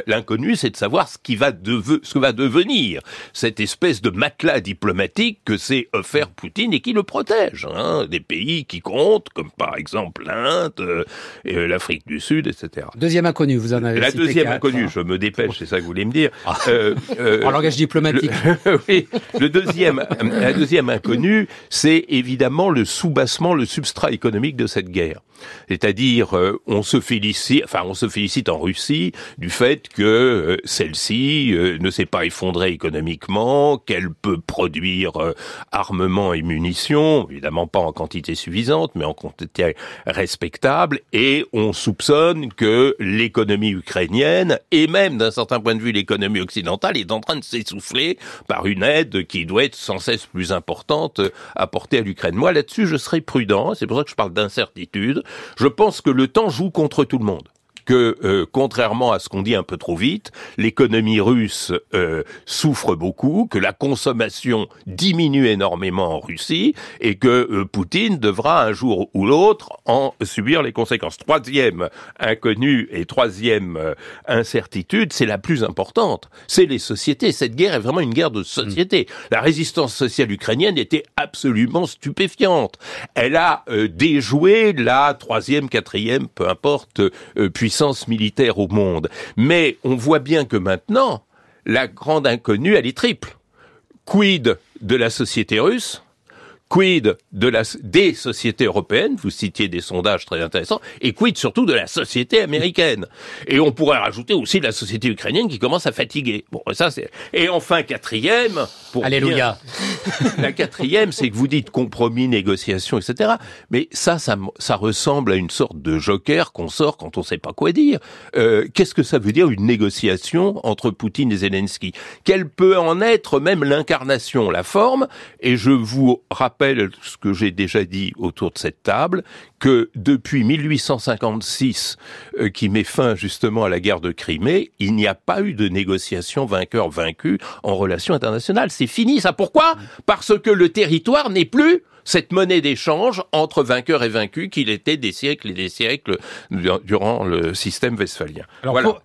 l'inconnu, c'est de savoir ce qui va ce que va devenir cette espèce de matelas diplomatique que s'est offert Poutine et qui le protège. Hein, des pays qui comptent, comme par exemple l'Inde, euh, euh, l'Afrique du Sud, etc. Deuxième inconnu, vous en avez La deuxième inconnue, je me dépêche, c'est ça que vous voulez me dire. Ah. Euh, en langage diplomatique. Le, oui, le deuxième, la deuxième inconnue, c'est évidemment le soubassement, le substrat économique de cette guerre. C'est-à-dire, euh, on se félicite, enfin, on se félicite en Russie du fait que euh, celle-ci euh, ne s'est pas effondrée économiquement, qu'elle peut produire armements et munitions, évidemment pas en quantité suffisante, mais en quantité respectable, et on soupçonne que l'économie ukrainienne, et même d'un certain point de vue l'économie occidentale, est en train de s'essouffler par une aide qui doit être sans cesse plus importante apportée à l'Ukraine. Moi, là-dessus, je serai prudent, c'est pour ça que je parle d'incertitude. Je pense que le temps joue contre tout le monde que, euh, contrairement à ce qu'on dit un peu trop vite, l'économie russe euh, souffre beaucoup, que la consommation diminue énormément en Russie et que euh, Poutine devra un jour ou l'autre en subir les conséquences. Troisième inconnu et troisième incertitude, c'est la plus importante, c'est les sociétés. Cette guerre est vraiment une guerre de société. La résistance sociale ukrainienne était absolument stupéfiante. Elle a déjoué la troisième, quatrième, peu importe, puissance militaire au monde. Mais on voit bien que maintenant, la grande inconnue, elle est triple. Quid de la société russe Quid de la, des sociétés européennes, vous citiez des sondages très intéressants, et quid surtout de la société américaine. Et on pourrait rajouter aussi la société ukrainienne qui commence à fatiguer. Bon, ça c'est. Et enfin quatrième. Pour Alléluia. la quatrième, c'est que vous dites compromis, négociation, etc. Mais ça, ça, ça ressemble à une sorte de joker qu'on sort quand on sait pas quoi dire. Euh, Qu'est-ce que ça veut dire une négociation entre Poutine et Zelensky? Quelle peut en être même l'incarnation, la forme Et je vous rappelle rappelle ce que j'ai déjà dit autour de cette table, que depuis 1856, euh, qui met fin justement à la guerre de Crimée, il n'y a pas eu de négociation vainqueur-vaincu en relations internationales. C'est fini, ça. Pourquoi? Parce que le territoire n'est plus cette monnaie d'échange entre vainqueurs et vaincus qu'il était des siècles et des siècles durant le système westphalien. Alors voilà.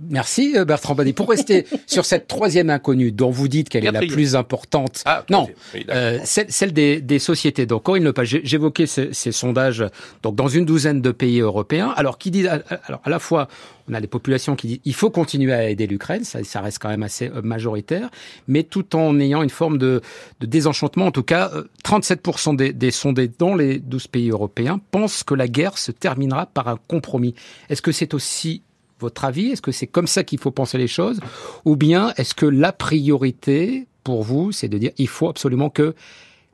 Merci euh, Bertrand Badet. Pour rester sur cette troisième inconnue dont vous dites qu'elle est la plus importante, ah, non, euh, celle, des, des, sociétés. Donc Corinne Lepage, j'évoquais ces, ces, sondages donc dans une douzaine de pays européens. Alors qui dit alors à la fois on a des populations qui disent il faut continuer à aider l'Ukraine, ça, ça, reste quand même assez euh, majoritaire, mais tout en ayant une forme de, de désenchantement. En tout cas, 37% des, des sondés dans les 12 pays européens pensent que la guerre se terminera par un compromis. Est-ce que c'est aussi votre avis? Est-ce que c'est comme ça qu'il faut penser les choses? Ou bien est-ce que la priorité pour vous, c'est de dire il faut absolument que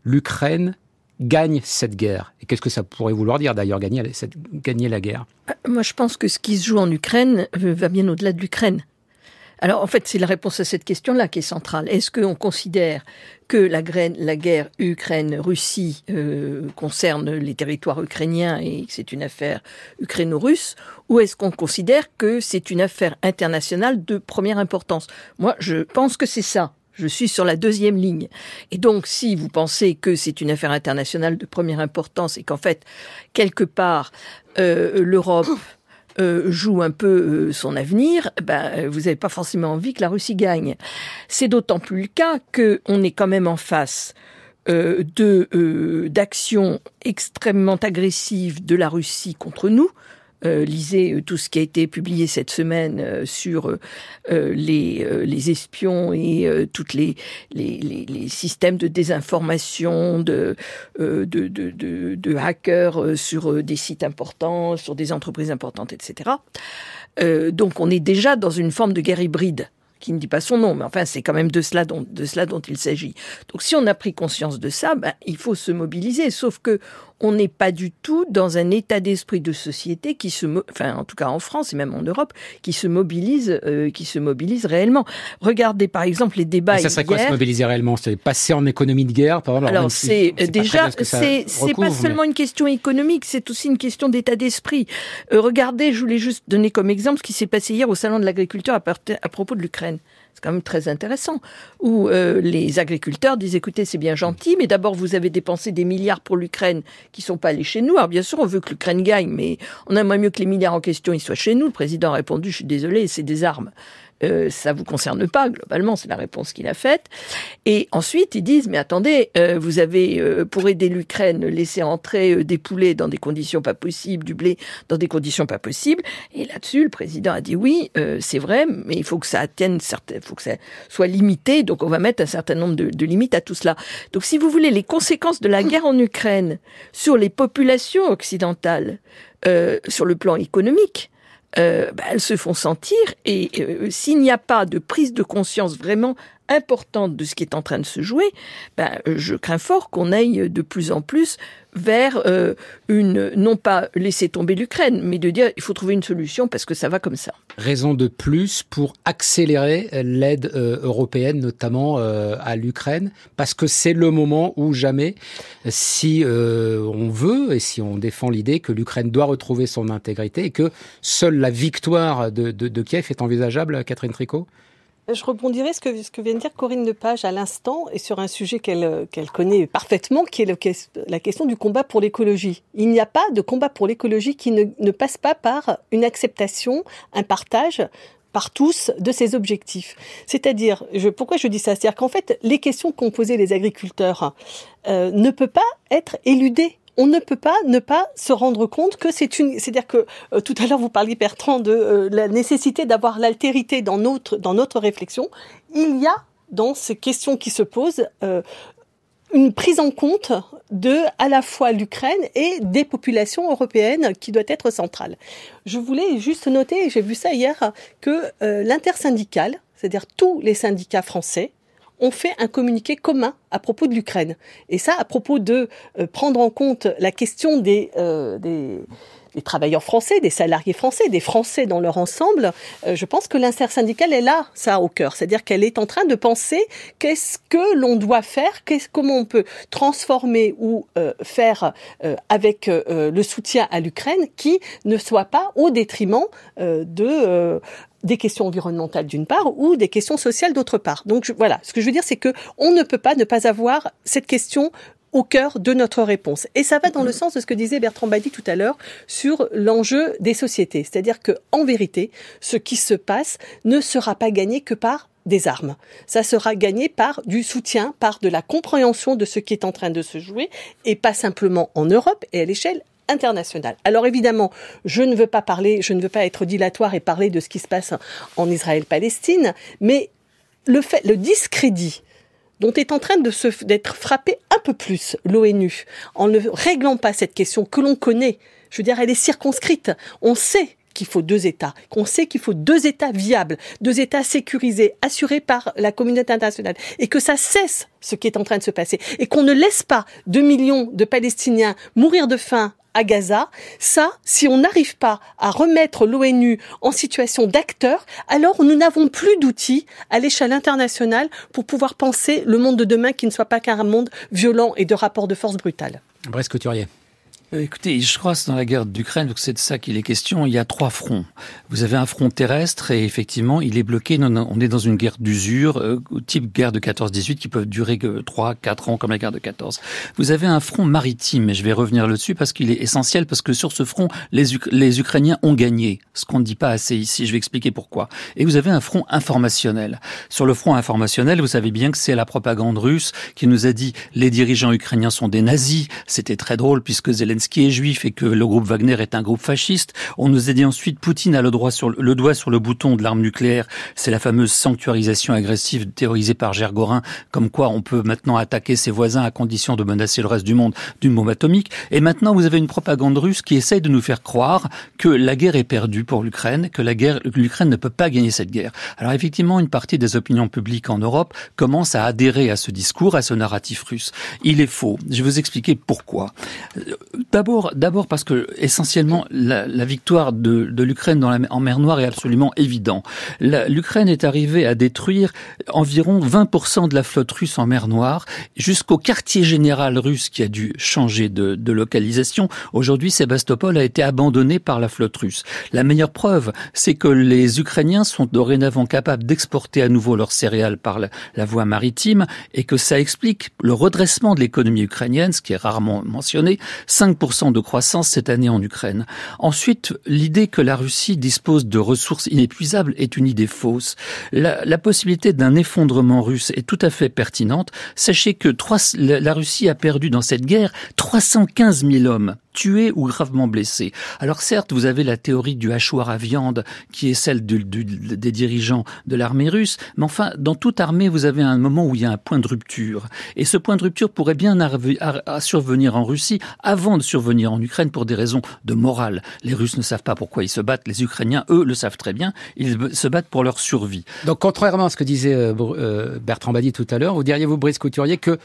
l'Ukraine gagne cette guerre? Et qu'est-ce que ça pourrait vouloir dire d'ailleurs, gagner, gagner la guerre? Moi, je pense que ce qui se joue en Ukraine va bien au-delà de l'Ukraine. Alors en fait, c'est la réponse à cette question-là qui est centrale. Est-ce qu'on considère que la, guerre Ukraine-Russie euh, concerne les territoires ukrainiens et que c'est une affaire ukraino-russe, ou est-ce qu'on considère que c'est une affaire internationale de première importance? Moi, je pense que c'est ça. Je suis sur la deuxième ligne. Et donc, si vous pensez que c'est une affaire internationale de première importance et qu'en fait, quelque part, euh, l'Europe euh, joue un peu euh, son avenir, ben, vous n'avez pas forcément envie que la Russie gagne. C'est d'autant plus le cas qu'on est quand même en face euh, de d'actions extrêmement agressives de la Russie contre nous, euh, lisez euh, tout ce qui a été publié cette semaine euh, sur les, les, espions et tous les, les, les, systèmes de désinformation, de, de, de, de, hackers sur des sites importants, sur des entreprises importantes, etc. donc on est déjà dans une forme de guerre hybride qui ne dit pas son nom, mais enfin c'est quand même de cela dont, de cela dont il s'agit. Donc si on a pris conscience de ça, ben, il faut se mobiliser. Sauf que on n'est pas du tout dans un état d'esprit de société qui se, enfin en tout cas en France et même en Europe, qui se mobilise, euh, qui se mobilise réellement. Regardez par exemple les débats. Mais ça serait quoi se mobiliser réellement? C'est passer en économie de guerre, par exemple. Alors c'est déjà, c'est pas seulement une question économique, c'est aussi une question d'état d'esprit. Euh, regardez, je voulais juste donner comme exemple ce qui s'est passé hier au salon de l'agriculture à propos de l'Ukraine c'est quand même très intéressant, où euh, les agriculteurs disent écoutez, c'est bien gentil, mais d'abord vous avez dépensé des milliards pour l'Ukraine qui sont pas allés chez nous. Alors bien sûr, on veut que l'Ukraine gagne, mais on aimerait mieux que les milliards en question ils soient chez nous. Le président a répondu je suis désolé, c'est des armes. Euh, ça vous concerne pas globalement, c'est la réponse qu'il a faite. Et ensuite, ils disent mais attendez, euh, vous avez euh, pour aider l'Ukraine laissé entrer euh, des poulets dans des conditions pas possibles, du blé dans des conditions pas possibles. Et là-dessus, le président a dit oui, c'est vrai, mais il faut que ça atteigne certaines, faut que ça soit limité. Donc on va mettre un certain nombre de, de limites à tout cela. Donc si vous voulez, les conséquences de la guerre en Ukraine sur les populations occidentales, sur le plan économique, euh, bah, elles se font sentir et euh, s'il n'y a pas de prise de conscience vraiment importante de ce qui est en train de se jouer, bah, je crains fort qu'on aille de plus en plus vers euh, une non pas laisser tomber l'Ukraine, mais de dire il faut trouver une solution parce que ça va comme ça. Raison de plus pour accélérer l'aide européenne, notamment à l'Ukraine, parce que c'est le moment où jamais, si on veut et si on défend l'idée que l'Ukraine doit retrouver son intégrité et que seule la victoire de Kiev est envisageable, Catherine Tricot? Je rebondirai ce que, ce que vient de dire Corinne Lepage à l'instant et sur un sujet qu'elle qu'elle connaît parfaitement, qui est la question du combat pour l'écologie. Il n'y a pas de combat pour l'écologie qui ne, passe pas par une acceptation, un partage par tous de ces objectifs. C'est-à-dire, pourquoi je dis ça? C'est-à-dire qu'en fait, les questions qu'ont posées les agriculteurs euh, ne peuvent pas être éludées on ne peut pas ne pas se rendre compte que c'est une, c'est-à-dire que euh, tout à l'heure vous parliez Bertrand de euh, la nécessité d'avoir l'altérité dans notre dans notre réflexion. Il y a dans ces questions qui se posent euh, une prise en compte de à la fois l'Ukraine et des populations européennes qui doit être centrale. Je voulais juste noter, j'ai vu ça hier, que l'intersyndicale, c'est-à-dire tous les syndicats français, ont fait un communiqué commun à propos de l'Ukraine. Et ça, à propos de euh, prendre en compte la question des, euh, des, des, travailleurs français, des salariés français, des Français dans leur ensemble, euh, je pense que l'intersyndicale est là, ça au cœur. C'est-à-dire qu'elle est en train de penser qu'est-ce que l'on doit faire, qu'est-ce, comment on peut transformer ou faire avec le soutien à l'Ukraine qui ne soit pas au détriment de des questions environnementales d'une part ou des questions sociales d'autre part. Donc voilà, ce que je veux dire, c'est que on ne peut pas ne pas avoir cette question au cœur de notre réponse. Et ça va dans le sens de ce que disait Bertrand Badi tout à l'heure sur l'enjeu des sociétés. C'est-à-dire que, en vérité, ce qui se passe ne sera pas gagné que par des armes. Ça sera gagné par du soutien, par de la compréhension de ce qui est en train de se jouer, et pas simplement en Europe et à l'échelle internationale. Alors évidemment, je ne veux pas parler, je ne veux pas être dilatoire et parler de ce qui se passe en Israël-Palestine, mais le fait, le discrédit dont est en train de se, d'être frappé peu plus l'ONU en ne réglant pas cette question que l'on connaît. Je veux dire, elle est circonscrite. On sait qu'il faut deux États, qu'on sait qu'il faut deux États viables, deux États sécurisés, assurés par la communauté internationale, et que ça cesse ce qui est en train de se passer, et qu'on ne laisse pas deux millions de Palestiniens mourir de faim à Gaza, ça, si on n'arrive pas à remettre l'ONU en situation d'acteur, alors nous n'avons plus d'outils à l'échelle internationale pour pouvoir penser le monde de demain qui ne soit pas qu'un monde violent et de rapports de force brutales. Brice Couturier. Euh, écoutez, je crois que dans la guerre d'Ukraine, c'est de ça qu'il est question, il y a trois fronts. Vous avez un front terrestre et effectivement, il est bloqué. On est dans une guerre d'usure, euh, type guerre de 14-18, qui peut durer que 3, 4 ans comme la guerre de 14. Vous avez un front maritime, et je vais revenir là-dessus parce qu'il est essentiel, parce que sur ce front, les Ukrainiens ont gagné, ce qu'on ne dit pas assez ici. Je vais expliquer pourquoi. Et vous avez un front informationnel. Sur le front informationnel, vous savez bien que c'est la propagande russe qui nous a dit les dirigeants ukrainiens sont des nazis. C'était très drôle puisque Zelensky qui est juif et que le groupe Wagner est un groupe fasciste. On nous a dit ensuite Poutine a le, droit sur, le doigt sur le bouton de l'arme nucléaire. C'est la fameuse sanctuarisation agressive théorisée par Gergorin, comme quoi on peut maintenant attaquer ses voisins à condition de menacer le reste du monde d'une bombe atomique. Et maintenant, vous avez une propagande russe qui essaye de nous faire croire que la guerre est perdue pour l'Ukraine, que l'Ukraine ne peut pas gagner cette guerre. Alors effectivement, une partie des opinions publiques en Europe commence à adhérer à ce discours, à ce narratif russe. Il est faux. Je vais vous expliquer pourquoi. D'abord, d'abord parce que essentiellement la, la victoire de, de l'Ukraine en mer Noire est absolument évident. L'Ukraine est arrivée à détruire environ 20% de la flotte russe en mer Noire, jusqu'au quartier général russe qui a dû changer de, de localisation. Aujourd'hui, Sébastopol a été abandonné par la flotte russe. La meilleure preuve, c'est que les Ukrainiens sont dorénavant capables d'exporter à nouveau leurs céréales par la, la voie maritime et que ça explique le redressement de l'économie ukrainienne, ce qui est rarement mentionné. 5 de croissance cette année en Ukraine. Ensuite, l'idée que la Russie dispose de ressources inépuisables est une idée fausse. La, possibilité d'un effondrement russe est tout à fait pertinente. Sachez que 3, la Russie a perdu dans cette guerre 315 000 hommes tués ou gravement blessés. Alors certes, vous avez la théorie du hachoir à viande, qui est celle du, du, des dirigeants de l'armée russe, mais enfin, dans toute armée, vous avez un moment où il y a un point de rupture. Et ce point de rupture pourrait bien survenir en Russie avant de survenir en Ukraine pour des raisons de morale. Les Russes ne savent pas pourquoi ils se battent, les Ukrainiens, eux, le savent très bien, ils se battent pour leur survie. Donc contrairement à ce que disait euh, euh, Bertrand Badi tout à l'heure, vous diriez, vous, Brice Couturier, que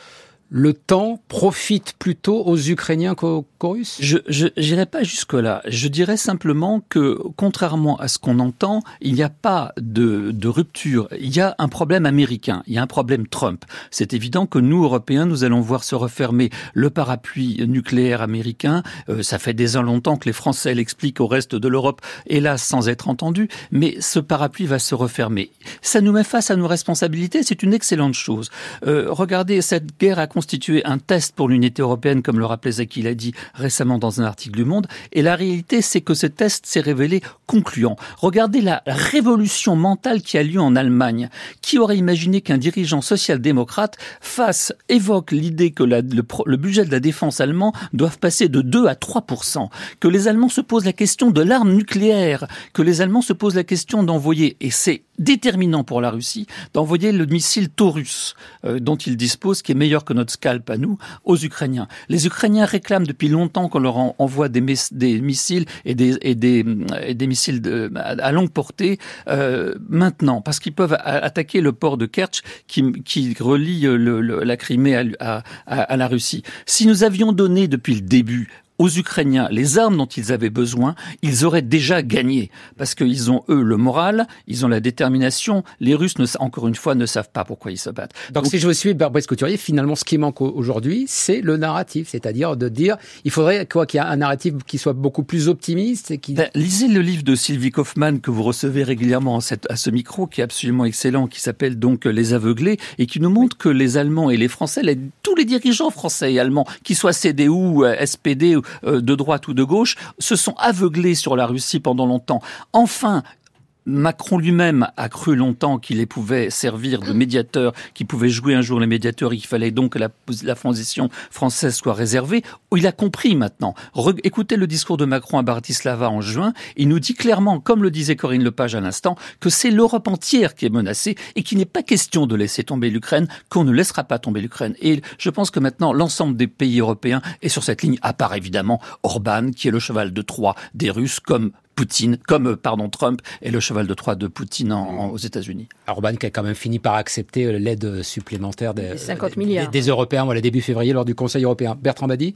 le temps profite plutôt aux Ukrainiens qu'aux Russes? Je n'irai pas jusque-là. Je dirais simplement que, contrairement à ce qu'on entend, il n'y a pas de, de, rupture. Il y a un problème américain, il y a un problème Trump. C'est évident que nous, Européens, nous allons voir se refermer le parapluie nucléaire américain. Euh, ça fait déjà longtemps que les Français l'expliquent au reste de l'Europe, hélas sans être entendus, mais ce parapluie va se refermer. Ça nous met face à nos responsabilités, c'est une excellente chose. Euh, regardez, cette guerre a constituer un test pour l'unité européenne, comme le rappelait Zaki l'a dit récemment dans un article du Monde. Et la réalité, c'est que ce test s'est révélé concluant. Regardez la révolution mentale qui a lieu en Allemagne. Qui aurait imaginé qu'un dirigeant social-démocrate fasse, évoque l'idée que le, budget de la défense allemand doit passer de 2 à 3 que les Allemands se posent la question de l'arme nucléaire, que les Allemands se posent la question d'envoyer, et c'est déterminant pour la Russie, d'envoyer le missile Taurus, euh, dont ils disposent, qui est meilleur que notre scalp à nous aux Ukrainiens. Les Ukrainiens réclament depuis longtemps qu'on leur envoie des, missiles et des, et des, et des missiles de, à longue portée euh, maintenant, parce qu'ils peuvent attaquer le port de Kerch qui, qui relie le, le, la Crimée à, à, à la Russie. Si nous avions donné depuis le début aux Ukrainiens les armes dont ils avaient besoin, ils auraient déjà gagné. Parce qu'ils ont, eux, le moral, ils ont la détermination. Les Russes, ne, encore une fois, ne savent pas pourquoi ils se battent. Donc, si je vous suis, Brice Couturier, finalement, ce qui manque aujourd'hui, c'est le narratif. C'est-à-dire de dire, il faudrait quoi qu'il y ait un narratif qui soit beaucoup plus optimiste et qui... Ben, lisez le livre de Sylvie Kaufmann que vous recevez régulièrement à, cette, à ce micro, qui est absolument excellent, qui s'appelle donc Les Aveuglés, et qui nous montre que les Allemands et les Français, tous les dirigeants français et allemands, qu'ils soient CDU, SPD, euh, de droite ou de gauche, se sont aveuglés sur la Russie pendant longtemps. Enfin, Macron lui-même a cru longtemps qu'il pouvait servir de médiateur, qu'il pouvait jouer un jour les médiateurs et qu'il fallait donc que la, la, transition française soit réservée. Il a compris maintenant. écoutez le discours de Macron à Bratislava en juin. Il nous dit clairement, comme le disait Corinne Lepage à l'instant, que c'est l'Europe entière qui est menacée et qu'il n'est pas question de laisser tomber l'Ukraine, qu'on ne laissera pas tomber l'Ukraine. Et je pense que maintenant, l'ensemble des pays européens est sur cette ligne, à part évidemment Orban, qui est le cheval de Troie des Russes, comme Poutine, comme euh, pardon Trump est le cheval de Troie de Poutine aux États-Unis. Orban qui a quand même fini par accepter euh, l'aide supplémentaire des, 50 milliards. des, Européens voilà, début février lors du Conseil européen. Bertrand Badi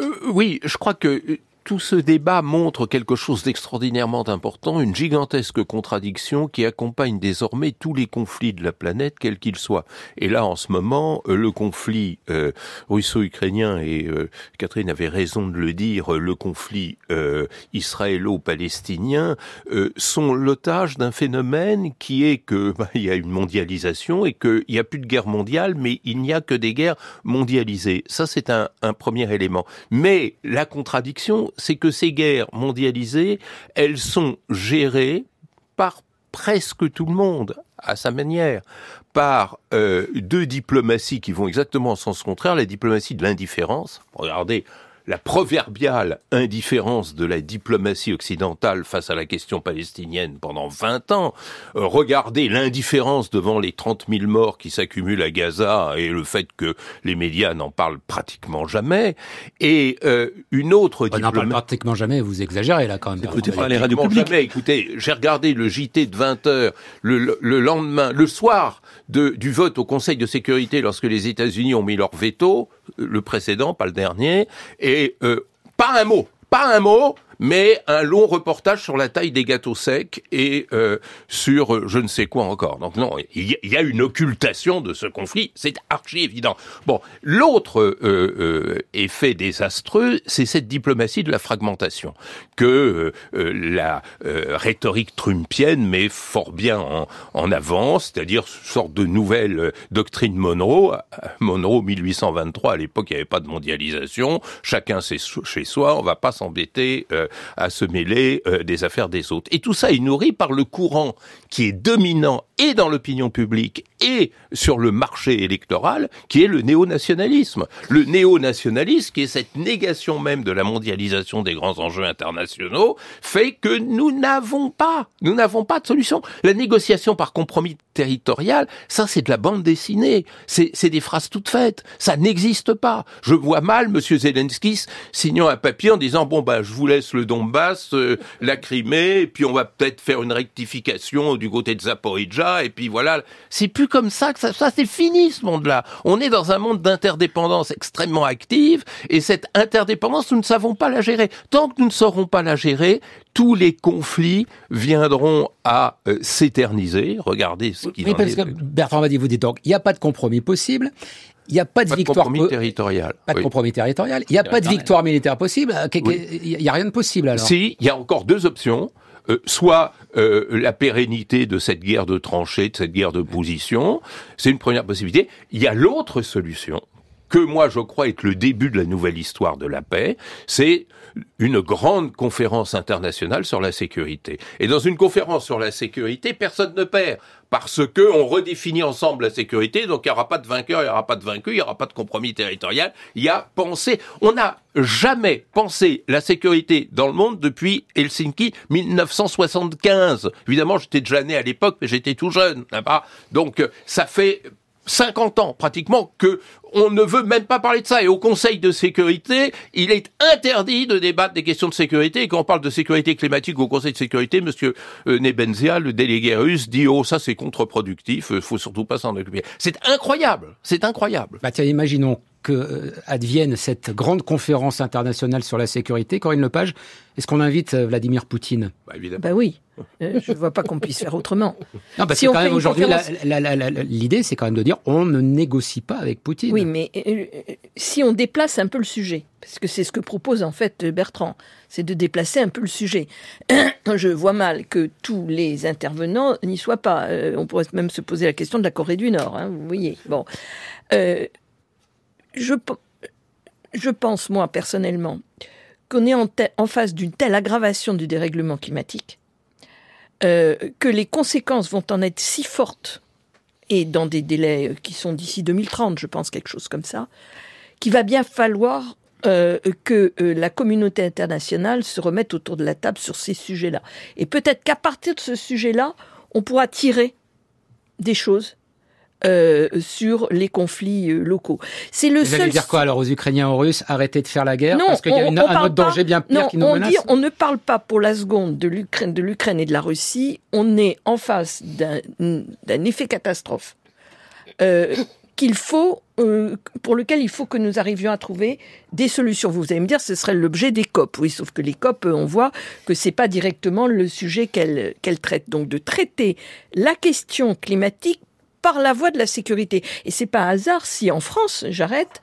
euh, Oui, je crois que tout ce débat montre quelque chose d'extraordinairement important, une gigantesque contradiction qui accompagne désormais tous les conflits de la planète, quels qu'ils soient. Et là, en ce moment, euh, le conflit euh, russo-ukrainien, et euh, Catherine avait raison de le dire, le conflit israélo-palestinien, sont l'otage d'un phénomène qui est que bah, il y a une mondialisation et qu'il n'y a plus de guerre mondiale, mais il n'y a que des guerres mondialisées. Ça, c'est un, un premier élément. Mais la contradiction, c'est que ces guerres mondialisées, elles sont gérées par presque tout le monde à sa manière, par euh, deux diplomaties qui vont exactement en sens contraire, la diplomatie de l'indifférence. Regardez la proverbiale indifférence de la diplomatie occidentale face à la question palestinienne pendant 20 ans. Euh, regardez l'indifférence devant les 30 000 morts qui s'accumulent à Gaza et le fait que les médias n'en parlent pratiquement jamais. Et euh, une autre diplomatie... On n'en parle pratiquement jamais, vous exagérez là quand même. Écoutez pas les radios publiques. Jamais. Écoutez, j'ai regardé le JT de 20 heures le, le lendemain, le soir de, du vote au Conseil de sécurité lorsque les États-Unis ont mis leur veto, le précédent, pas le dernier, et euh, pas un mot, pas un mot mais un long reportage sur la taille des gâteaux secs et euh, sur euh, je ne sais quoi encore. Donc non, il y, a une occultation de ce conflit, c'est archi évident. Bon, l'autre euh, euh effet désastreux, c'est cette diplomatie de la fragmentation que la rhétorique trumpienne met fort bien en, en avant, c'est-à-dire sorte de nouvelle doctrine Monroe. Monroe 1823, à l'époque, il n'y avait pas de mondialisation, chacun chez soi, on va pas s'embêter à se mêler euh, des affaires des autres. Et tout ça est nourri par le courant qui est dominant et dans l'opinion publique et sur le marché électoral, qui est le néo-nationalisme. Le néo-nationalisme, qui est cette négation même de la mondialisation des grands enjeux internationaux, fait que nous n'avons pas, nous n'avons pas de solution. La négociation par compromis territorial, ça c'est de la bande dessinée, c'est des phrases toutes faites, ça n'existe pas. Je vois mal Monsieur Zelensky signant un papier en disant bon bah je vous laisse le Donbass, euh, la Crimée, et puis on va peut-être faire une rectification du côté de Zaporizhzhia, et puis voilà. C'est plus comme ça que ça, ça c'est fini ce monde-là. On est dans un monde d'interdépendance extrêmement active, et cette interdépendance, nous ne savons pas la gérer. Tant que nous ne saurons pas la gérer, tous les conflits viendront à euh, s'éterniser. Regardez ce qui oui, parce que Bertrand va dire, vous dites donc, il n'y a pas de compromis possible. Il n'y a pas de victoire. compromis territorial. Pas de compromis territorial. Il n'y a pas de victoire militaire possible. Il n'y a rien de possible alors. Si, il y a encore deux options. Euh, soit euh, la pérennité de cette guerre de tranchées, de cette guerre de position, c'est une première possibilité. Il y a l'autre solution, que moi je crois être le début de la nouvelle histoire de la paix, c'est une grande conférence internationale sur la sécurité. Et dans une conférence sur la sécurité, personne ne perd parce que on redéfinit ensemble la sécurité, donc il n'y aura pas de vainqueur, il n'y aura pas de vaincu, il n'y aura pas de compromis territorial. Il y a pensé, on n'a jamais pensé la sécurité dans le monde depuis Helsinki 1975. Évidemment, j'étais déjà né à l'époque, mais j'étais tout jeune, là-bas. Donc ça fait 50 ans pratiquement que on ne veut même pas parler de ça. Et au Conseil de sécurité, il est interdit de débattre des questions de sécurité. Et quand on parle de sécurité climatique au Conseil de sécurité, Monsieur euh, Nebenzia, le délégué russe, dit oh ça c'est contre-productif, euh, faut surtout pas s'en occuper. C'est incroyable, c'est incroyable. Bah tiens, imaginons que euh, advienne cette grande conférence internationale sur la sécurité, Corinne Lepage, est-ce qu'on invite euh, Vladimir Poutine? Bah, évidemment. Bah oui, Euh, je ne vois pas qu'on puisse faire autrement. Non, parce Si que aujourd'hui, conférence- l'idée, c'est quand même de dire on ne négocie pas avec Poutine. Oui, mais euh, si on déplace un peu le sujet, parce que c'est ce que propose en fait Bertrand, c'est de déplacer un peu le sujet. Je vois mal que tous les intervenants n'y soient pas. Euh, on pourrait même se poser la question de la Corée du Nord, hein, vous voyez. Bon, Euh, je, pe- je pense moi personnellement qu'on est en, face d'une telle aggravation du dérèglement climatique euh, que les conséquences vont en être si fortes et dans des délais euh, qui sont d'ici 2030, je pense, quelque chose comme ça, qu'il va bien falloir euh, que la communauté internationale se remette autour de la table sur ces sujets-là. Et peut-être qu'à partir de ce sujet-là, on pourra tirer des choses euh, sur les conflits euh, locaux. C'est le Vous allez seul dire quoi alors aux Ukrainiens, aux Russes Arrêtez de faire la guerre Non, parce qu'il y a une- un autre pas- danger bien pire non, qui nous on menace. dit, on ne parle pas pour la seconde de l'Ukraine, de l'Ukraine et de la Russie. On est en face d'un effet catastrophe euh, qu'il faut, euh, pour lequel il faut que nous arrivions à trouver des solutions. Vous allez me dire, ce serait l'objet des COP. Oui, sauf que les COP, on voit que c'est pas directement le sujet qu'elles qu'elles traitent. Donc, de traiter la question climatique par la voie de la sécurité. Et c'est pas un hasard si en France, j'arrête,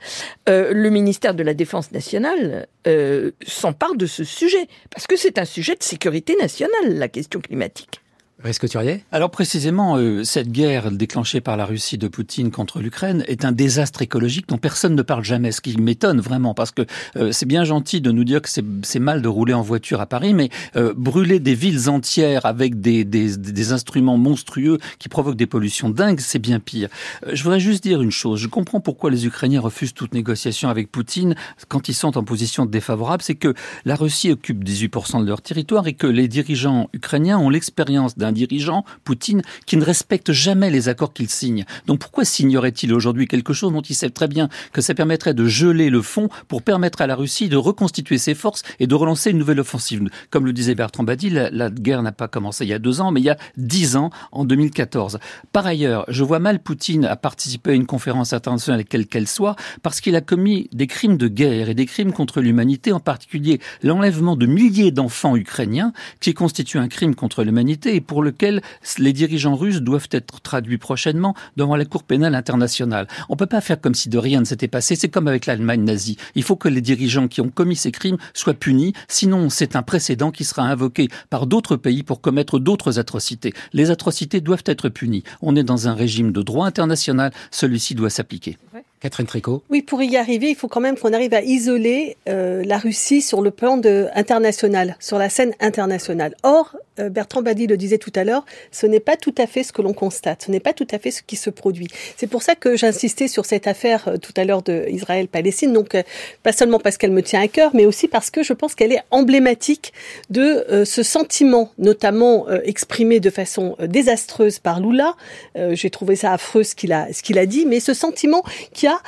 euh, le ministère de la Défense nationale euh, s'empare de ce sujet. Parce que c'est un sujet de sécurité nationale, la question climatique. Risque Turier Alors précisément, euh, cette guerre déclenchée par la Russie de Poutine contre l'Ukraine est un désastre écologique dont personne ne parle jamais, ce qui m'étonne vraiment, parce que euh, c'est bien gentil de nous dire que c'est c'est mal de rouler en voiture à Paris, mais euh, brûler des villes entières avec des, des, des instruments monstrueux qui provoquent des pollutions dingues, c'est bien pire. Euh, je voudrais juste dire une chose, je comprends pourquoi les Ukrainiens refusent toute négociation avec Poutine quand ils sont en position défavorable, c'est que la Russie occupe 18% de leur territoire et que les dirigeants ukrainiens ont l'expérience d'un dirigeant, Poutine, qui ne respecte jamais les accords qu'il signe. Donc pourquoi signerait-il aujourd'hui quelque chose dont il sait très bien que ça permettrait de geler le fond pour permettre à la Russie de reconstituer ses forces et de relancer une nouvelle offensive? Comme le disait Bertrand Badi, la, la guerre n'a pas commencé il y a deux ans, mais il y a dix ans, en 2014. Par ailleurs, je vois mal Poutine à participer à une conférence internationale, quelle qu'elle soit, parce qu'il a commis des crimes de guerre et des crimes contre l'humanité, en particulier l'enlèvement de milliers d'enfants ukrainiens, qui constitue un crime contre l'humanité et pour lequel les dirigeants russes doivent être traduits prochainement devant la Cour pénale internationale. On peut pas faire comme si de rien ne s'était passé. C'est comme avec l'Allemagne nazie. Il faut que les dirigeants qui ont commis ces crimes soient punis. Sinon, c'est un précédent qui sera invoqué par d'autres pays pour commettre d'autres atrocités. Les atrocités doivent être punies. On est dans un régime de droit international. Celui-ci doit s'appliquer. Catherine Tricot. Oui, pour y arriver, il faut quand même qu'on arrive à isoler euh, la Russie sur le plan international, sur la scène internationale. Or, euh, Bertrand Badi le disait tout à l'heure, ce n'est pas tout à fait ce que l'on constate, ce n'est pas tout à fait ce qui se produit. C'est pour ça que j'insistais sur cette affaire euh, tout à l'heure de Israël-Palestine, donc pas seulement parce qu'elle me tient à cœur, mais aussi parce que je pense qu'elle est emblématique de ce sentiment, notamment exprimé de façon désastreuse par Lula. J'ai trouvé ça affreux ce qu'il a, ce qu'il a dit, mais ce sentiment qui a 야,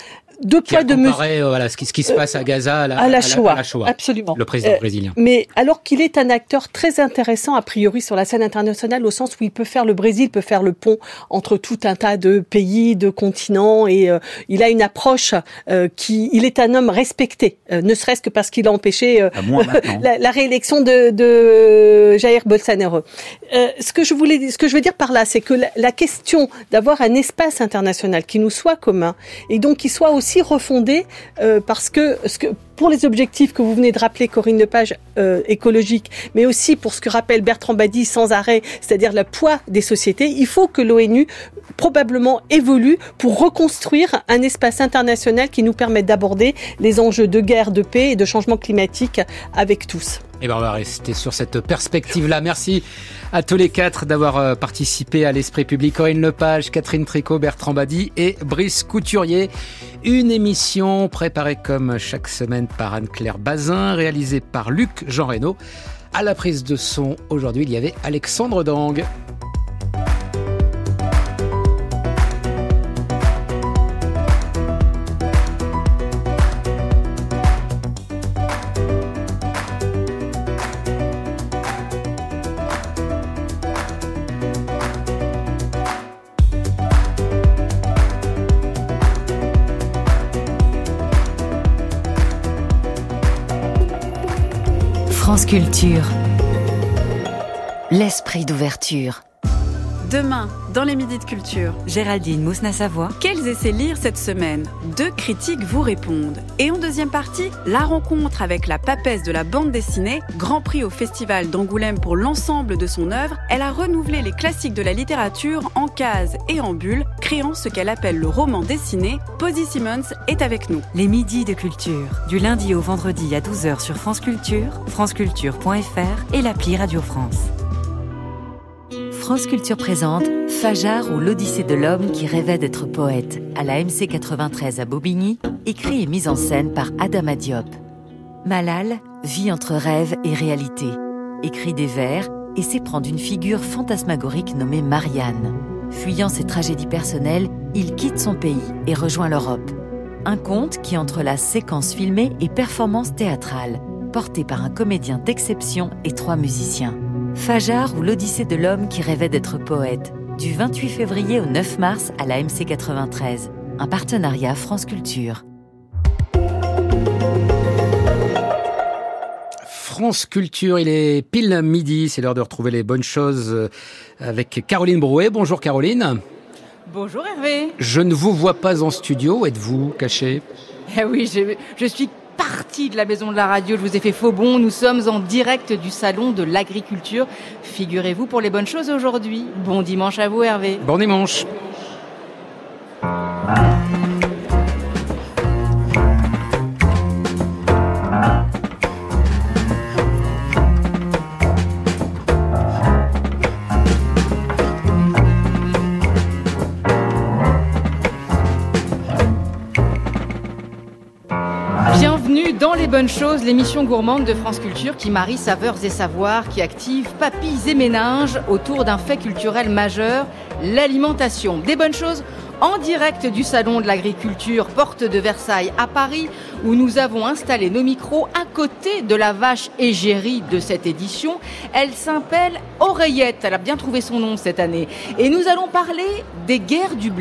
deux poids, deux mesures. euh, voilà, ce, qui, ce qui se passe à Gaza à la, à la à Shoah, à la Shoah. absolument. Le président Euh, brésilien. Mais alors qu'il est un acteur très intéressant a priori sur la scène internationale, au sens où il peut faire le Brésil peut faire le pont entre tout un tas de pays, de continents, et euh, il a une approche euh, qui, il est un homme respecté, euh, ne serait-ce que parce qu'il a empêché euh, maintenant. la, la réélection de, de Jair Bolsonaro. Euh, ce que je voulais, ce que je veux dire par là, c'est que la, la question d'avoir un espace international qui nous soit commun et donc qui soit aussi refondé, euh, parce que pour les objectifs que vous venez de rappeler, Corinne Lepage, euh, écologiques, mais aussi pour ce que rappelle Bertrand Badi sans arrêt, c'est-à-dire le poids des sociétés, il faut que l'ONU probablement évolue pour reconstruire un espace international qui nous permette d'aborder les enjeux de guerre, de paix et de changement climatique avec tous. Et ben on va rester sur cette perspective-là. Merci à tous les quatre d'avoir euh, participé à l'Esprit Public. Corinne Lepage, Catherine Tricot, Bertrand Badi et Brice Couturier. Une émission préparée comme chaque semaine par Anne-Claire Bazin, réalisée par Luc Jean Reynaud. À la prise de son, aujourd'hui, il y avait Alexandre Dang. Culture. L'esprit d'ouverture. Demain, dans les Midis de Culture, Géraldine Mousna-Savoie. Quels essais lire cette semaine? Deux critiques vous répondent. Et en deuxième partie, la rencontre avec la papesse de la bande dessinée, Grand Prix au Festival d'Angoulême pour l'ensemble de son œuvre, elle a renouvelé les classiques de la littérature en cases et en bulles, créant ce qu'elle appelle le roman dessiné. Posy Simmons est avec nous. Les Midis de Culture, du lundi au vendredi à 12h sur France Culture, franceculture.fr et l'appli Radio France. France Culture présente Fajar ou l'Odyssée de l'homme qui rêvait d'être poète à la MC 93 à Bobigny, écrit et mis en scène par Adama Diop. Malal vit entre rêve et réalité, écrit des vers et s'éprend d'une figure fantasmagorique nommée Marianne. Fuyant ses tragédies personnelles, il quitte son pays et rejoint l'Europe. Un conte qui entrelace séquences filmées et performances théâtrales, porté par un comédien d'exception et trois musiciens. Fajar ou l'Odyssée de l'homme qui rêvait d'être poète, du 28 février au 9 mars à la MC 93, un partenariat France Culture. France Culture, il est pile midi, c'est l'heure de retrouver les bonnes choses avec Caroline Brouet. Bonjour Caroline. Bonjour Hervé. Je ne vous vois pas en studio, êtes-vous caché Eh oui, je, je suis partie de la maison de la radio, je vous ai fait faux bon, nous sommes en direct du salon de l'agriculture. Figurez-vous pour les bonnes choses aujourd'hui. Bon dimanche à vous Hervé. Bon dimanche. Dans Les Bonnes Choses, l'émission gourmande de France Culture qui marie saveurs et savoirs, qui active papilles et méninges autour d'un fait culturel majeur, l'alimentation. Des bonnes choses en direct du Salon de l'Agriculture, porte de Versailles à Paris, où nous avons installé nos micros à côté de la vache égérie de cette édition. Elle s'appelle Oreillette, elle a bien trouvé son nom cette année. Et nous allons parler des guerres du blé.